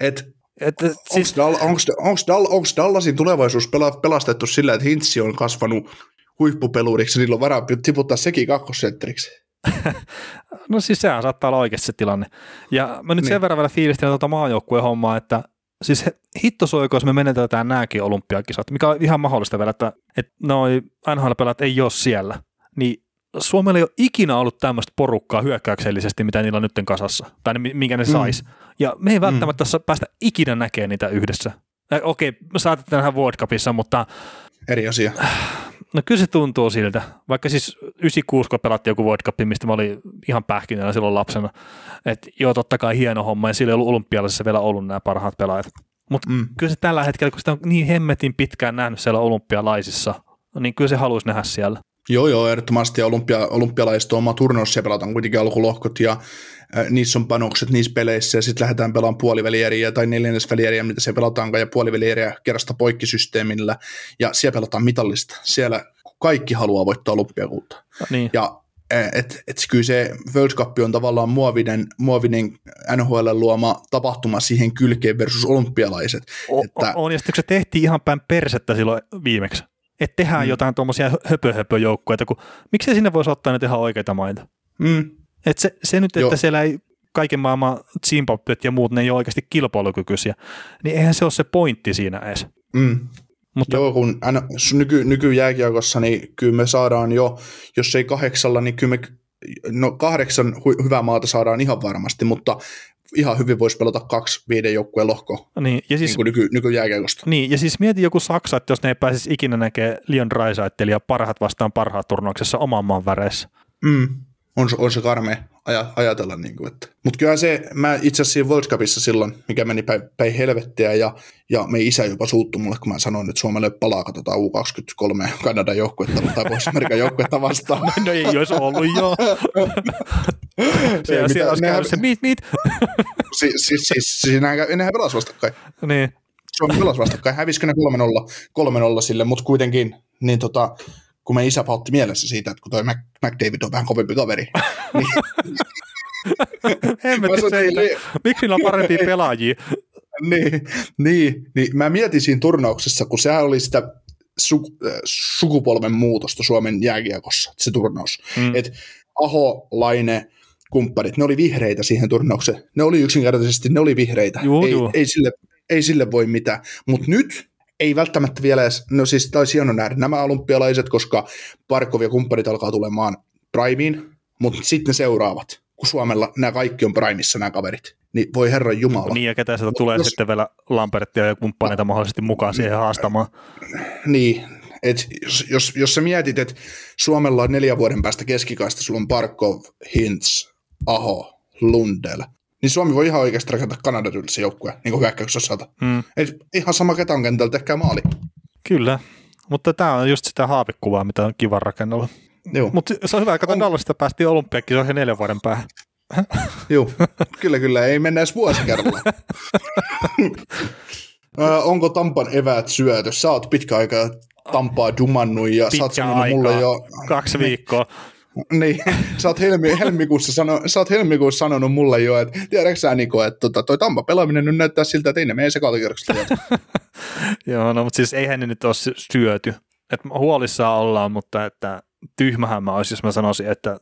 että Että, Siis, siis, onko Dall, onks Dallasin tulevaisuus pela, pelastettu sillä, että Hintsi on kasvanut huippupeluriksi, ja niillä on varaa tiputtaa sekin kakkosentteriksi? [laughs] no siis sehän saattaa olla oikeasti se tilanne. Ja mä nyt Niin. sen verran vielä fiilistelen tuota maajoukkueen hommaa, että siis he- hitto soiko, jos me menetetään nämäkin olympiakisat, mikä on ihan mahdollista vielä, että, että noi NHL-pelaat ei ole siellä, niin Suomella ei ole ikinä ollut tämmöistä porukkaa hyökkäyksellisesti, mitä niillä on nytten kasassa, tai mi- minkä ne sais. Mm. Ja me ei välttämättä mm. päästä ikinä näkemään niitä yhdessä. Okei, me saatetaan nähdä World Cupissa, mutta Eri asia. No kyllä se tuntuu siltä, vaikka siis 96, kun pelattiin joku World Cup, mistä mä olin ihan pähkinänä silloin lapsena, että joo totta kai hieno homma ja sillä ei ollut olympialaisissa vielä ollut nämä parhaat pelaajat. Mutta Mm. kyllä se tällä hetkellä, kun sitä on niin hemmetin pitkään nähnyt siellä olympialaisissa, niin kyllä se haluaisi nähdä siellä. Joo, joo, ehdottomasti. Ja Olympia, olympialaiset on oma turnaus, siellä pelataan kuitenkin alkulohkot ja äh, niissä on panokset niissä peleissä ja sitten lähdetään pelaamaan puolivälieriä tai neljännesvälieriä, mitä se pelataankaan, ja puolivälieriä kerrasta poikkisysteemillä ja siellä pelataan mitallista. Siellä kaikki haluaa voittaa olympiakultaa. Niin. Ja et, et kyllä se World Cup on tavallaan muovinen, muovinen NHL luoma tapahtuma siihen kylkeen versus olympialaiset. O- että- on, ja sitten se tehtiin ihan päin persettä silloin viimeksi, että tehdään Mm. jotain tuommoisia höpö-höpö-joukkoja, kun miksei sinne voisi ottaa nyt ihan oikeita maita. Mm, Et se, se nyt, että Joo. siellä ei kaiken maailman Zimbabwet ja muut, ne ei ole oikeasti kilpailukykyisiä, niin eihän se ole se pointti siinä edes. mm. Mutta Joo, kun nyky, nykyjääkiekossa, niin kyllä me saadaan jo, jos ei kahdeksalla, niin kyllä me, no kahdeksan hu- hyvää maata saadaan ihan varmasti, mutta ihan hyvin voisi pelata kaksi viiden joukkueen lohkoa, niin, ja siis, niin nyky, niin, ja siis mieti joku Saksa, että jos ne ei pääsisi ikinä näkemään Leon Draisaitlia parhaat vastaan parhaat turnauksessa oman maan väreissä. Mm. On, se- on se karmea ajatella. Niin kuin, että. Mutta kyllä se, mä itse asiassa siinä World Cupissa silloin, mikä meni päin, päin helvettiä, ja, ja me isä jopa suuttu mulle, kun mä sanoin, että Suomelle palaa, katsotaan U23 Kanadan joukkuetta tai Pohjois-Amerikan joukkuetta vastaan. [laughs] No ei olisi ollut, joo. [laughs] Siellä, siellä olisi käynyt se, mit, mit. [laughs] si, si, siis, siis nehän, nehän pelasi vastakkain. niin. Suomi pelasi vastakkain, hävisikö ne 3-0, 3-0 sille, mutta kuitenkin, niin tota, kun me isä pautti mielessä siitä, että kun toi Mac, McDavid on vähän kovempi kaveri, niin [laughs] Hemmetti se, ei- miksi niillä on parempia pelaajia? niin, niin, niin mä mietin siinä turnauksessa, kun sehän oli sitä su, sukupolven muutosta Suomen jääkiekossa, se turnaus. Mm. Et Aho, Laine, kumppanit, ne oli vihreitä siihen turnaukseen. Ne oli yksinkertaisesti, ne oli vihreitä. Juu, ei, juu. ei, sille, ei sille voi mitään. Mutta nyt ei välttämättä vielä edes, no siis taisi hieno nähdä nämä olympialaiset, koska Parkov ja kumppanit alkaa tulemaan primeen, mutta sitten ne seuraavat, kun Suomella nämä kaikki on primissa nämä kaverit. Niin voi herran jumala. Niin, ja ketä sieltä tulee jos- sitten vielä Lambertia ja kumppaneita mahdollisesti mukaan siihen haastamaan. Niin, et jos, jos, jos sä mietit, että Suomella on neljän vuoden päästä keskikaista, sulla on Barkov, Hintz, Aho, Lundell, niin Suomi voi ihan oikeasti rakentaa Kanadan tyylisen joukkueen, niin kuin hyökkäyksessä osalta. Mm. Et ihan sama ketä on kentällä, tehkää maali. Kyllä, mutta tämä on just sitä haavekuvaa, mitä on kiva rakennella. Mutta se on hyvä, että On- Dallasista päästiin olympiakisoihin neljän vuoden päähän. [laughs] Joo, kyllä kyllä, ei mennä edes vuosi kerralla. [laughs] Onko Tampan eväät syöty? Sä oot pitkä aikaa Tampaa dumannut ja sä oot Pitkä sanonut aikaa, mulle jo... kaksi viikkoa. Niin, sä oot, helmi, helmikuussa, sano, sä oot helmikuussa sanonut mulle jo, että tiedätkö sä Niko, että tota, toi Tampa pelaaminen nyt näyttää siltä, että ei ne mene sekaalakierroksella. [laughs] Joo, no mutta siis eihän ne nyt ole sy- syöty. Et huolissaan ollaan, mutta että tyhmähän mä olisin, jos mä sanoisin, että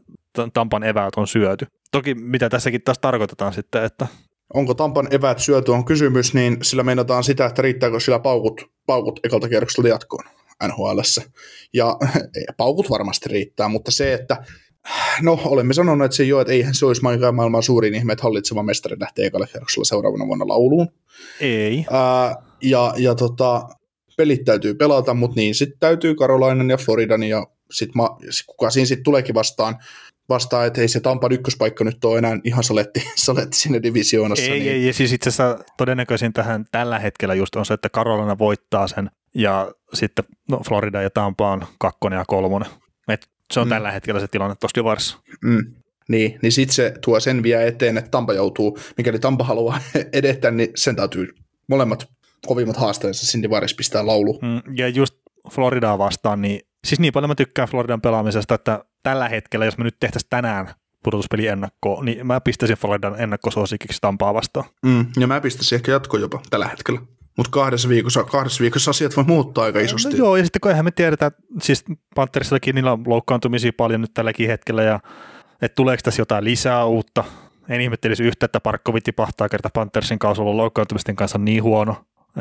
Tampan eväät on syöty. Toki mitä tässäkin taas tarkoitetaan sitten, että Onko Tampan eväät syöty on kysymys, niin sillä meinataan sitä, että riittääkö sillä paukut, paukut ekalta kierroksella jatkoon NHLssä. Ja [laughs] paukut varmasti riittää, mutta se, että no olemme sanoneet että se jo, että eihän se olisi maailman maailman suurin ihme, että hallitseva mestari lähtee ekalla kierroksella seuraavana vuonna lauluun. ei. Ää, ja ja tota, pelit täytyy pelata, mutta niin sitten täytyy Karolainan ja Floridan ja sit ma, kuka siinä sitten tuleekin vastaan, vastaan, että ei se Tampan ykköspaikka nyt ole enää ihan saletti, [laughs] saletti siinä divisioonassa. Ei, niin, ei, ja siis itse asiassa todennäköisin tähän tällä hetkellä just on se, että Carolina voittaa sen ja sitten no, Florida ja Tampa on kakkonen ja kolmonen. Et se on Mm. tällä hetkellä se tilanne tuossa divarissa. Mm. Niin, niin sitten se tuo sen vie eteen, että Tampa joutuu, mikäli Tampa haluaa [laughs] edetä, niin sen täytyy molemmat kovimmat haasteensa sinne varissa pistää laulu. Mm, ja just Floridaa vastaan, niin siis niin paljon mä tykkään Floridan pelaamisesta, että tällä hetkellä, jos me nyt tehtäisiin tänään pudotuspeli ennakkoa, niin mä pistäisin Floridan ennakkosuosikiksi Tampaa vastaan. Mm. Ja mä pistäisin ehkä jatko jopa tällä hetkellä. Mutta kahdessa viikossa, kahdessa viikossa asiat voi muuttaa aika isosti. No joo, ja sitten kun eihän me tiedetä, siis Pantherissillakin niillä on loukkaantumisia paljon nyt tälläkin hetkellä, ja että tuleeko tässä jotain lisää uutta. En ihmettelisi yhtä, että Parkkovit tipahtaa kerta Panthersin kanssa ollut loukkaantumisten kanssa niin huono.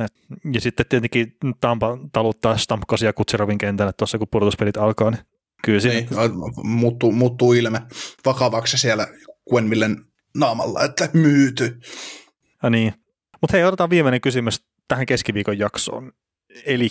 Et, ja sitten tietenkin Tampa taluttaa Stamkosia Kutserovin kentälle tuossa, kun pudotuspelit alkaa, niin kyllä siinä, Niin, muuttuu, muuttuu ilme vakavaksi siellä Quenvillen naamalla, että myyty. Ja niin. Mutta hei, otetaan viimeinen kysymys tähän keskiviikon jaksoon. Eli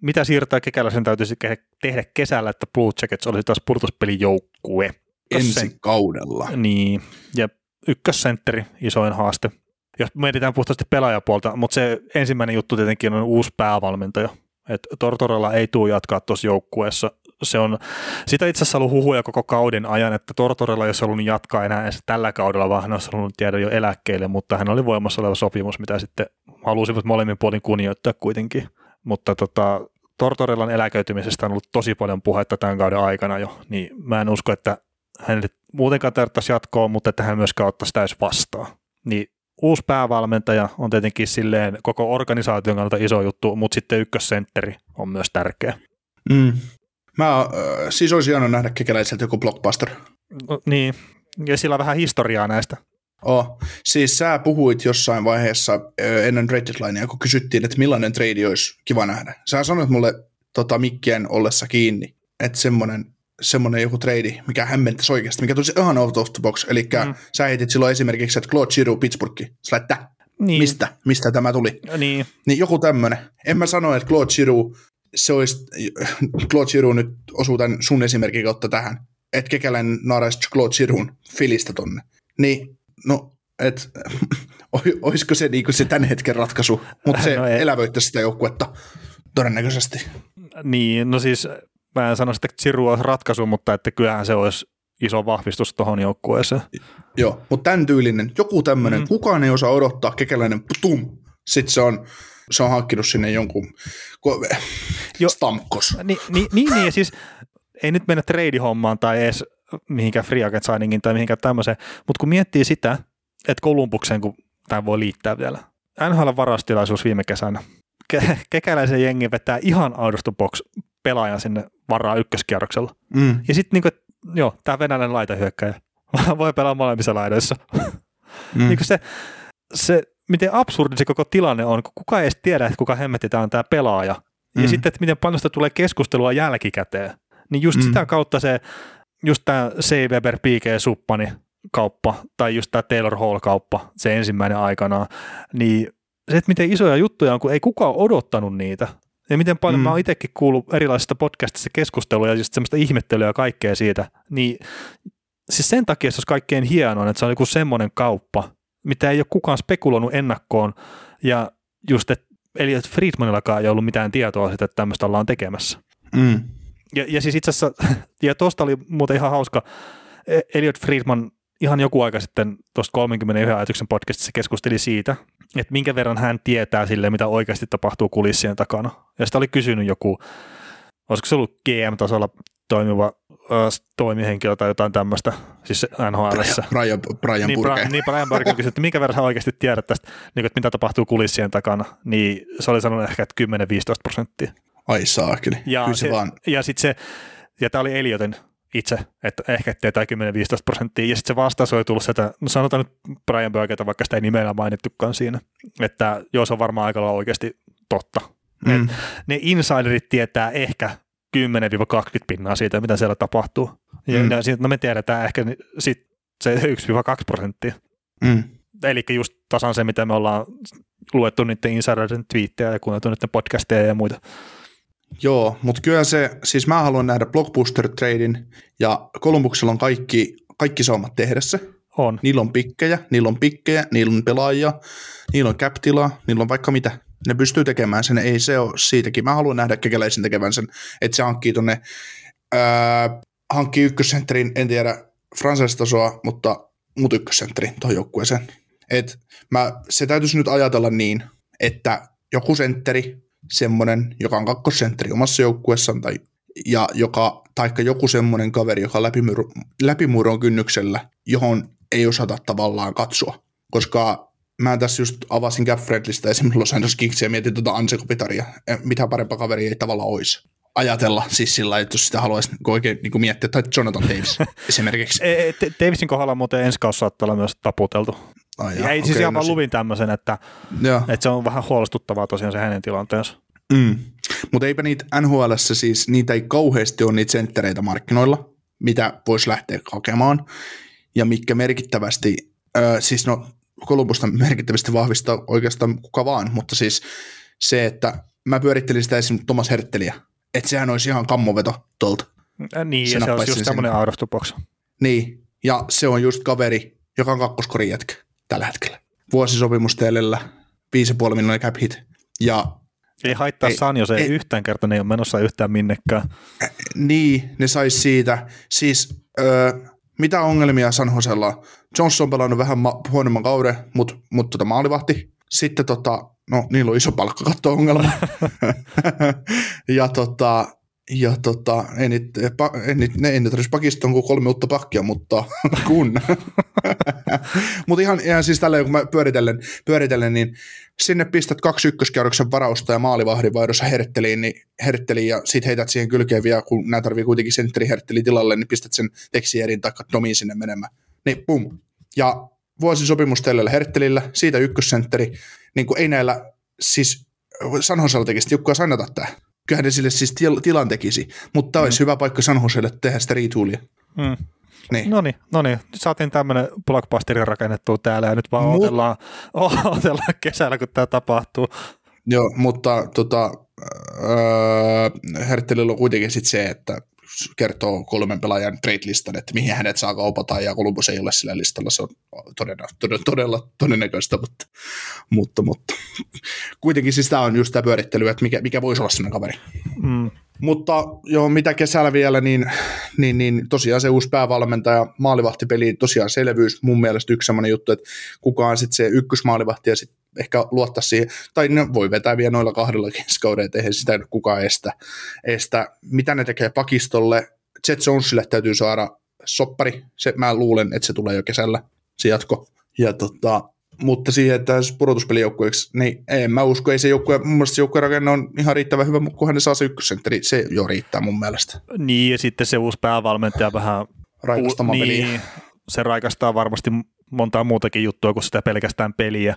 mitä siirtää kekäläisen täytyisi tehdä kesällä, että Blue Jackets olisi taas purtuspelijoukkue? Ensi kaudella. Niin, ja ykkössentteri, isoin haaste. Jos mietitään puhtaasti pelaajapuolta, mutta se ensimmäinen juttu tietenkin on uusi päävalmentaja. Et Tortorella ei tule jatkaa tuossa joukkueessa. Se on, sitä itse asiassa ollut huhuja koko kauden ajan, että Tortorella ei olisi halunnut jatkaa enää edes tällä kaudella, vaan hän olisi halunnut jäädä jo eläkkeelle, mutta hän oli voimassa oleva sopimus, mitä sitten halusivat molemmin puolin kunnioittaa kuitenkin. Mutta tota, Tortorellan eläköitymisestä on ollut tosi paljon puhetta tämän kauden aikana jo, niin mä en usko, että hänelle muutenkaan tarvittaisi jatkoa, mutta että hän myöskään ottaisi täys vastaan. Niin uusi päävalmentaja on tietenkin silleen koko organisaation kannalta iso juttu, mutta sitten ykkössentteri on myös tärkeä. Mm. Mä, äh, siis olisi hienoa nähdä kekäläiseltä joku blockbuster. No, niin, ja sillä on vähän historiaa näistä. Oh. Siis sä puhuit jossain vaiheessa ö, ennen trade deadlinea, kun kysyttiin, että millainen trade olisi kiva nähdä. Sä sanoit mulle tota, mikkien ollessa kiinni, että semmoinen, semmoinen joku trade, mikä hämmentäisi oikeasti, mikä tulisi ihan out of the box. Eli mm. Sä heitit silloin esimerkiksi, että Claude Giroux Pittsburghi. Sä lait, "Tä? Niin, mistä, mistä tämä tuli? Niin, Niin joku tämmöinen. En mä sano, että Claude Giroux, se olisi, Claude Giroux nyt osuu tämän sun esimerkin kautta tähän. Että kekäläinen naaraisi Claude Giroux filistä tonne. Niin, no, et, [laughs] olisiko se niinku se tämän hetken ratkaisu, mutta se [laughs] No ei. elävöittäisi sitä joukkuetta todennäköisesti. niin, no siis mä en sano että Chiru olisi ratkaisu, mutta että kyllähän se olisi iso vahvistus tuohon joukkueeseen. Joo, mutta tämän tyylinen, joku tämmöinen, Mm. mm. kukaan ei osaa odottaa, kekäläinen, putum, sitten se on, se on hankkinut sinne jonkun Jo. Stamkos. Ni, ni, niin, niin, ja siis ei nyt mennä trade-hommaan tai edes mihinkään free agent signingin tai mihinkään tämmöiseen, mutta kun miettii sitä, että Kolumbukseen, kun tämä voi liittää vielä. NHL varastilaisuus viime kesänä. Ke- kekäläisen jengi vetää ihan out box pelaajan sinne varaa ykköskierroksella. Mm. Ja sitten niinku, joo, tämä venäläinen laitahyökkäjä [laughs] voi pelaa molemmissa laidoissa. Mm. Niin se, se, miten absurdi se koko tilanne on, kun kukaan ei edes tiedä, että kuka hemmetitään tämä pelaaja. Ja Mm. sitten, että miten paljon sitä tulee keskustelua jälkikäteen. Niin just Mm. sitä kautta se, just tämä C. Weber P.G. Suppani kauppa, tai just tämä Taylor Hall kauppa, se ensimmäinen aikanaan, niin se, että miten isoja juttuja on, kun ei kukaan odottanut niitä. Ja miten paljon Mm. mm. mä oon itsekin kuullut erilaisista podcastista keskustelua ja just semmoista ihmettelyä ja kaikkea siitä, niin siis sen takia se olisi kaikkein hienoin, että se on joku semmoinen kauppa, mitä ei ole kukaan spekuloinut ennakkoon, ja just, että Elliot Friedmanillakaan ei ollut mitään tietoa siitä, että tämmöistä ollaan tekemässä. Mm. Ja, ja siis itse asiassa, [laughs] ja tuosta oli muuten ihan hauska, E- Elliot Friedman ihan joku aika sitten tuosta 31 ajatuksen podcastissa keskusteli siitä, että minkä verran hän tietää sille, mitä oikeasti tapahtuu kulissien takana. Ja sitä oli kysynyt joku, olisiko se ollut GM-tasolla toimiva toimihenkilö tai jotain tämmöistä, siis NHLssä. Brian, Brian Niin, Burke. Bra- niin Brian Burke kysyi, että minkä verran oikeasti tiedät tästä, niin että mitä tapahtuu kulissien takana, niin se oli sanonut ehkä, että 10-15 prosenttia. Ai saakeli. Ja, Kyllä se, se, vaan, ja sitten se, ja tämä oli Elioten itse, että ehkä tietää 10-15 prosenttia, ja sitten se vastaus oli tullut sieltä, no sanotaan nyt Brian Burkeita, vaikka sitä ei nimellä mainittukaan siinä, että joo, se on varmaan aika lailla oikeasti totta. Mm. Et ne insiderit tietää ehkä 10-20 pinnaa siitä, mitä siellä tapahtuu. Ja Mm. no me tiedetään ehkä sit se 1-2 prosenttia. mm. Eli just tasan se, mitä me ollaan luettu niiden insiderin twiittejä ja kuunneltu niiden podcasteja ja muita. Joo, mutta kyllä se, siis mä haluan nähdä blockbuster tradein ja Columbuksella on kaikki, kaikki saumat tehdä se. On. Niillä on pikkejä, niillä on pikkejä, niillä on pelaajia, niillä on cap niillä on vaikka mitä. Ne pystyy tekemään sen, ei se ole siitäkin. Mä haluan nähdä kekäläisen tekevän sen, että se hankkii tonne, ää, hankkii ykkössentterin, en tiedä franchise-tasoa, mutta mut ykkössentterin tuohon joukkueeseen. Et mä, se täytyisi nyt ajatella niin, että joku sentteri, semmoinen, joka on kakkosentteri omassa joukkueessaan, tai, ja joka, taikka joku semmoinen kaveri, joka on läpimur, läpimurron kynnyksellä, johon ei osata tavallaan katsoa. Koska mä tässä just avasin Cap Friendlistä esimerkiksi Los Angeles Kingsia ja mietin tuota Anse Kopitaria. Eh, Mitä parempaa kaveria ei tavallaan olisi. Ajatella siis sillä että jos sitä haluaisi niin oikein niin miettiä, tai Jonathan Davis [laughs] esimerkiksi. E- e- Davisin kohdalla muuten ensi kausi saattaa olla myös taputeltu. Ai Ja, ei siis okei, ihan no vaan luvin tämmöisen, että, että se on vähän huolestuttavaa tosiaan se hänen tilanteensa. Mm. Mutta eipä niitä NHL siis, niitä ei kauheasti ole niitä senttereitä markkinoilla, mitä voisi lähteä hakemaan, ja mitkä merkittävästi, ö, siis no Kolumbusta merkittävästi vahvistaa oikeastaan kuka vaan, mutta siis se, että mä pyörittelin sitä esimerkiksi Thomas Hertteliä, että sehän olisi ihan kammoveto tuolta. Niin, Se ja se olisi just tämmöinen out of. Niin, ja se on just kaveri, joka on kakkoskorin jätkä tällä hetkellä. Vuosisopimus teillä, 5,5 miljoonaa cap hit, ja Ei haittaa Ei, Sanjo, se ei ei. yhtään kertaa, ne ei ole menossa yhtään minnekään. Niin, ne sais siitä. Siis öö, mitä ongelmia San Josella on? Johnson on pelannut vähän ma- huonomman kauden, mutta mut tota maalivahti. Sitten tota, no niillä on iso palkkakatto-ongelma. [laughs] ja tota, ja tota, ei niitä, ei niitä, ne ei niitä pakistoon kuin kolme uutta pakkia, mutta [laughs] kun. [laughs] mutta ihan, ihan siis tällä kun mä pyöritellen, pyöritellen, niin sinne pistät kaksi ykköskierroksen varausta ja maalivahdin vaihdossa hertteliin, niin hertteliin ja sit heität siihen kylkeen vielä, kun nämä tarvii kuitenkin sentteri hertteli tilalle, niin pistät sen Texierin tai Domin sinne menemään. Niin pum. Ja vuosisopimus tällä herttelillä, siitä ykkössentteri, niin kuin ei näillä, siis Sanhosella tekisi tiukkaa sanata tämä. Kyllähän ne sille siis til- tilan tekisi, mutta tämä olisi hyvä paikka Sanhoselle tehdä sitä retoolia. Mm. Niin. No niin, no niin. Nyt saatiin tämmöinen blockbusteri rakennettua täällä ja nyt vaan Mut- odotellaan, odotellaan kesällä, kun tämä tapahtuu. Joo, mutta tota, öö, Herttelillä on kuitenkin sit se, että kertoo kolmen pelaajan trade-listan, että mihin hänet saa kaupata, ja Columbus ei ole sillä listalla, se on todella, todella, todella todennäköistä, mutta, mutta, mutta kuitenkin siis tämä on just tämä pyörittely, että mikä, mikä voisi olla sellainen kaveri. Mm. Mutta joo, mitä kesällä vielä, niin, niin, niin tosiaan se uusi päävalmentaja, maalivahtipeli, tosiaan selvyys, mun mielestä yksi sellainen juttu, että kuka on sitten se ykkösmaalivahti ja sitten ehkä luottaa siihen, tai ne voi vetää vielä noilla kahdella keskauden, että eihän sitä kukaan estä, estä. Mitä ne tekee pakistolle, Jet Jonesille täytyy saada soppari, se, mä luulen, että se tulee jo kesällä, se jatko. Ja tota, mutta siihen, että pudotuspelijoukkueeksi, niin en mä usko, ei se joukkue, mun mielestä se joukkueen rakenne on ihan riittävän hyvä, mutta kunhan ne saa se ykkössentteri, se jo riittää mun mielestä. Niin, ja sitten se uusi päävalmentaja vähän... Raikastamaan peliä. niin, se raikastaa varmasti montaa muutakin juttua kuin sitä pelkästään peliä,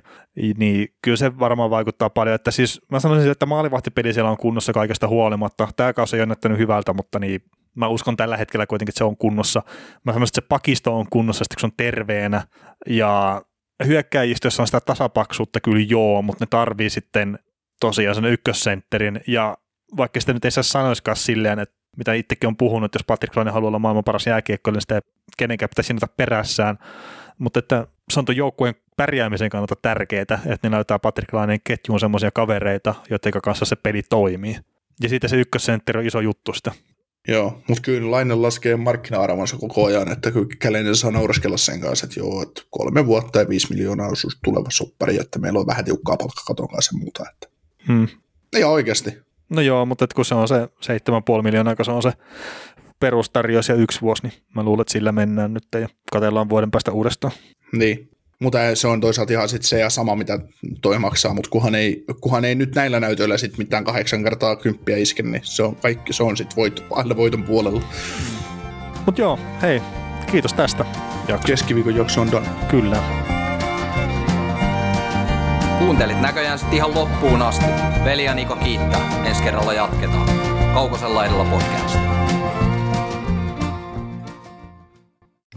niin kyllä se varmaan vaikuttaa paljon, että siis mä sanoisin, että maalivahtipeli siellä on kunnossa kaikesta huolimatta. Tämä kausi ei ole näyttänyt hyvältä, mutta niin mä uskon tällä hetkellä kuitenkin, että se on kunnossa. Mä sanoisin, että se pakisto on kunnossa, sitten kun se on terveenä, ja hyökkäjistössä on sitä tasapaksuutta kyllä joo, mutta ne tarvii sitten tosiaan sen ykkössentterin, ja vaikka sitä nyt ei saa sanoiskaan silleen, että mitä itsekin on puhunut, että jos Patrick Laine haluaa olla maailman paras jääkiekkoilija, niin sitä ei kenenkään pitäisi perässään, mutta että se on tuon joukkueen pärjäämisen kannalta tärkeää, että ne näyttää Patrick Laineen ketjuun semmoisia kavereita, joiden kanssa se peli toimii. Ja sitten se ykkössentteri on iso juttu sitä. Joo, mutta kyllä Laine laskee markkina-arvonsa koko ajan, että kyllä Käleinen saa nauraskella sen kanssa, että joo, että kolme vuotta ja viisi miljoonaa osuus tuleva soppari, että meillä on vähän tiukkaa palkkakaton kanssa ja muuta. Että. Hmm. Ja oikeasti. No joo, mutta kun se on se 7,5 miljoonaa, kun se on se perustarjous ja yksi vuosi, niin mä luulen, että sillä mennään nyt ja katellaan vuoden päästä uudestaan. Niin, mutta se on toisaalta ihan sit se ja sama, mitä toi maksaa, mutta kunhan ei, kunhan ei nyt näillä näytöillä sit mitään kahdeksan kertaa kymppiä iske, niin se on kaikki, se on sitten voit, aina voiton puolella. Mutta joo, hei, kiitos tästä jakso. Keskiviikon jakso on done. Kyllä. Kuuntelit näköjään sitten ihan loppuun asti. Veli ja Niko kiittää. Ensi kerralla jatketaan. Kaukosen laidalla podcast.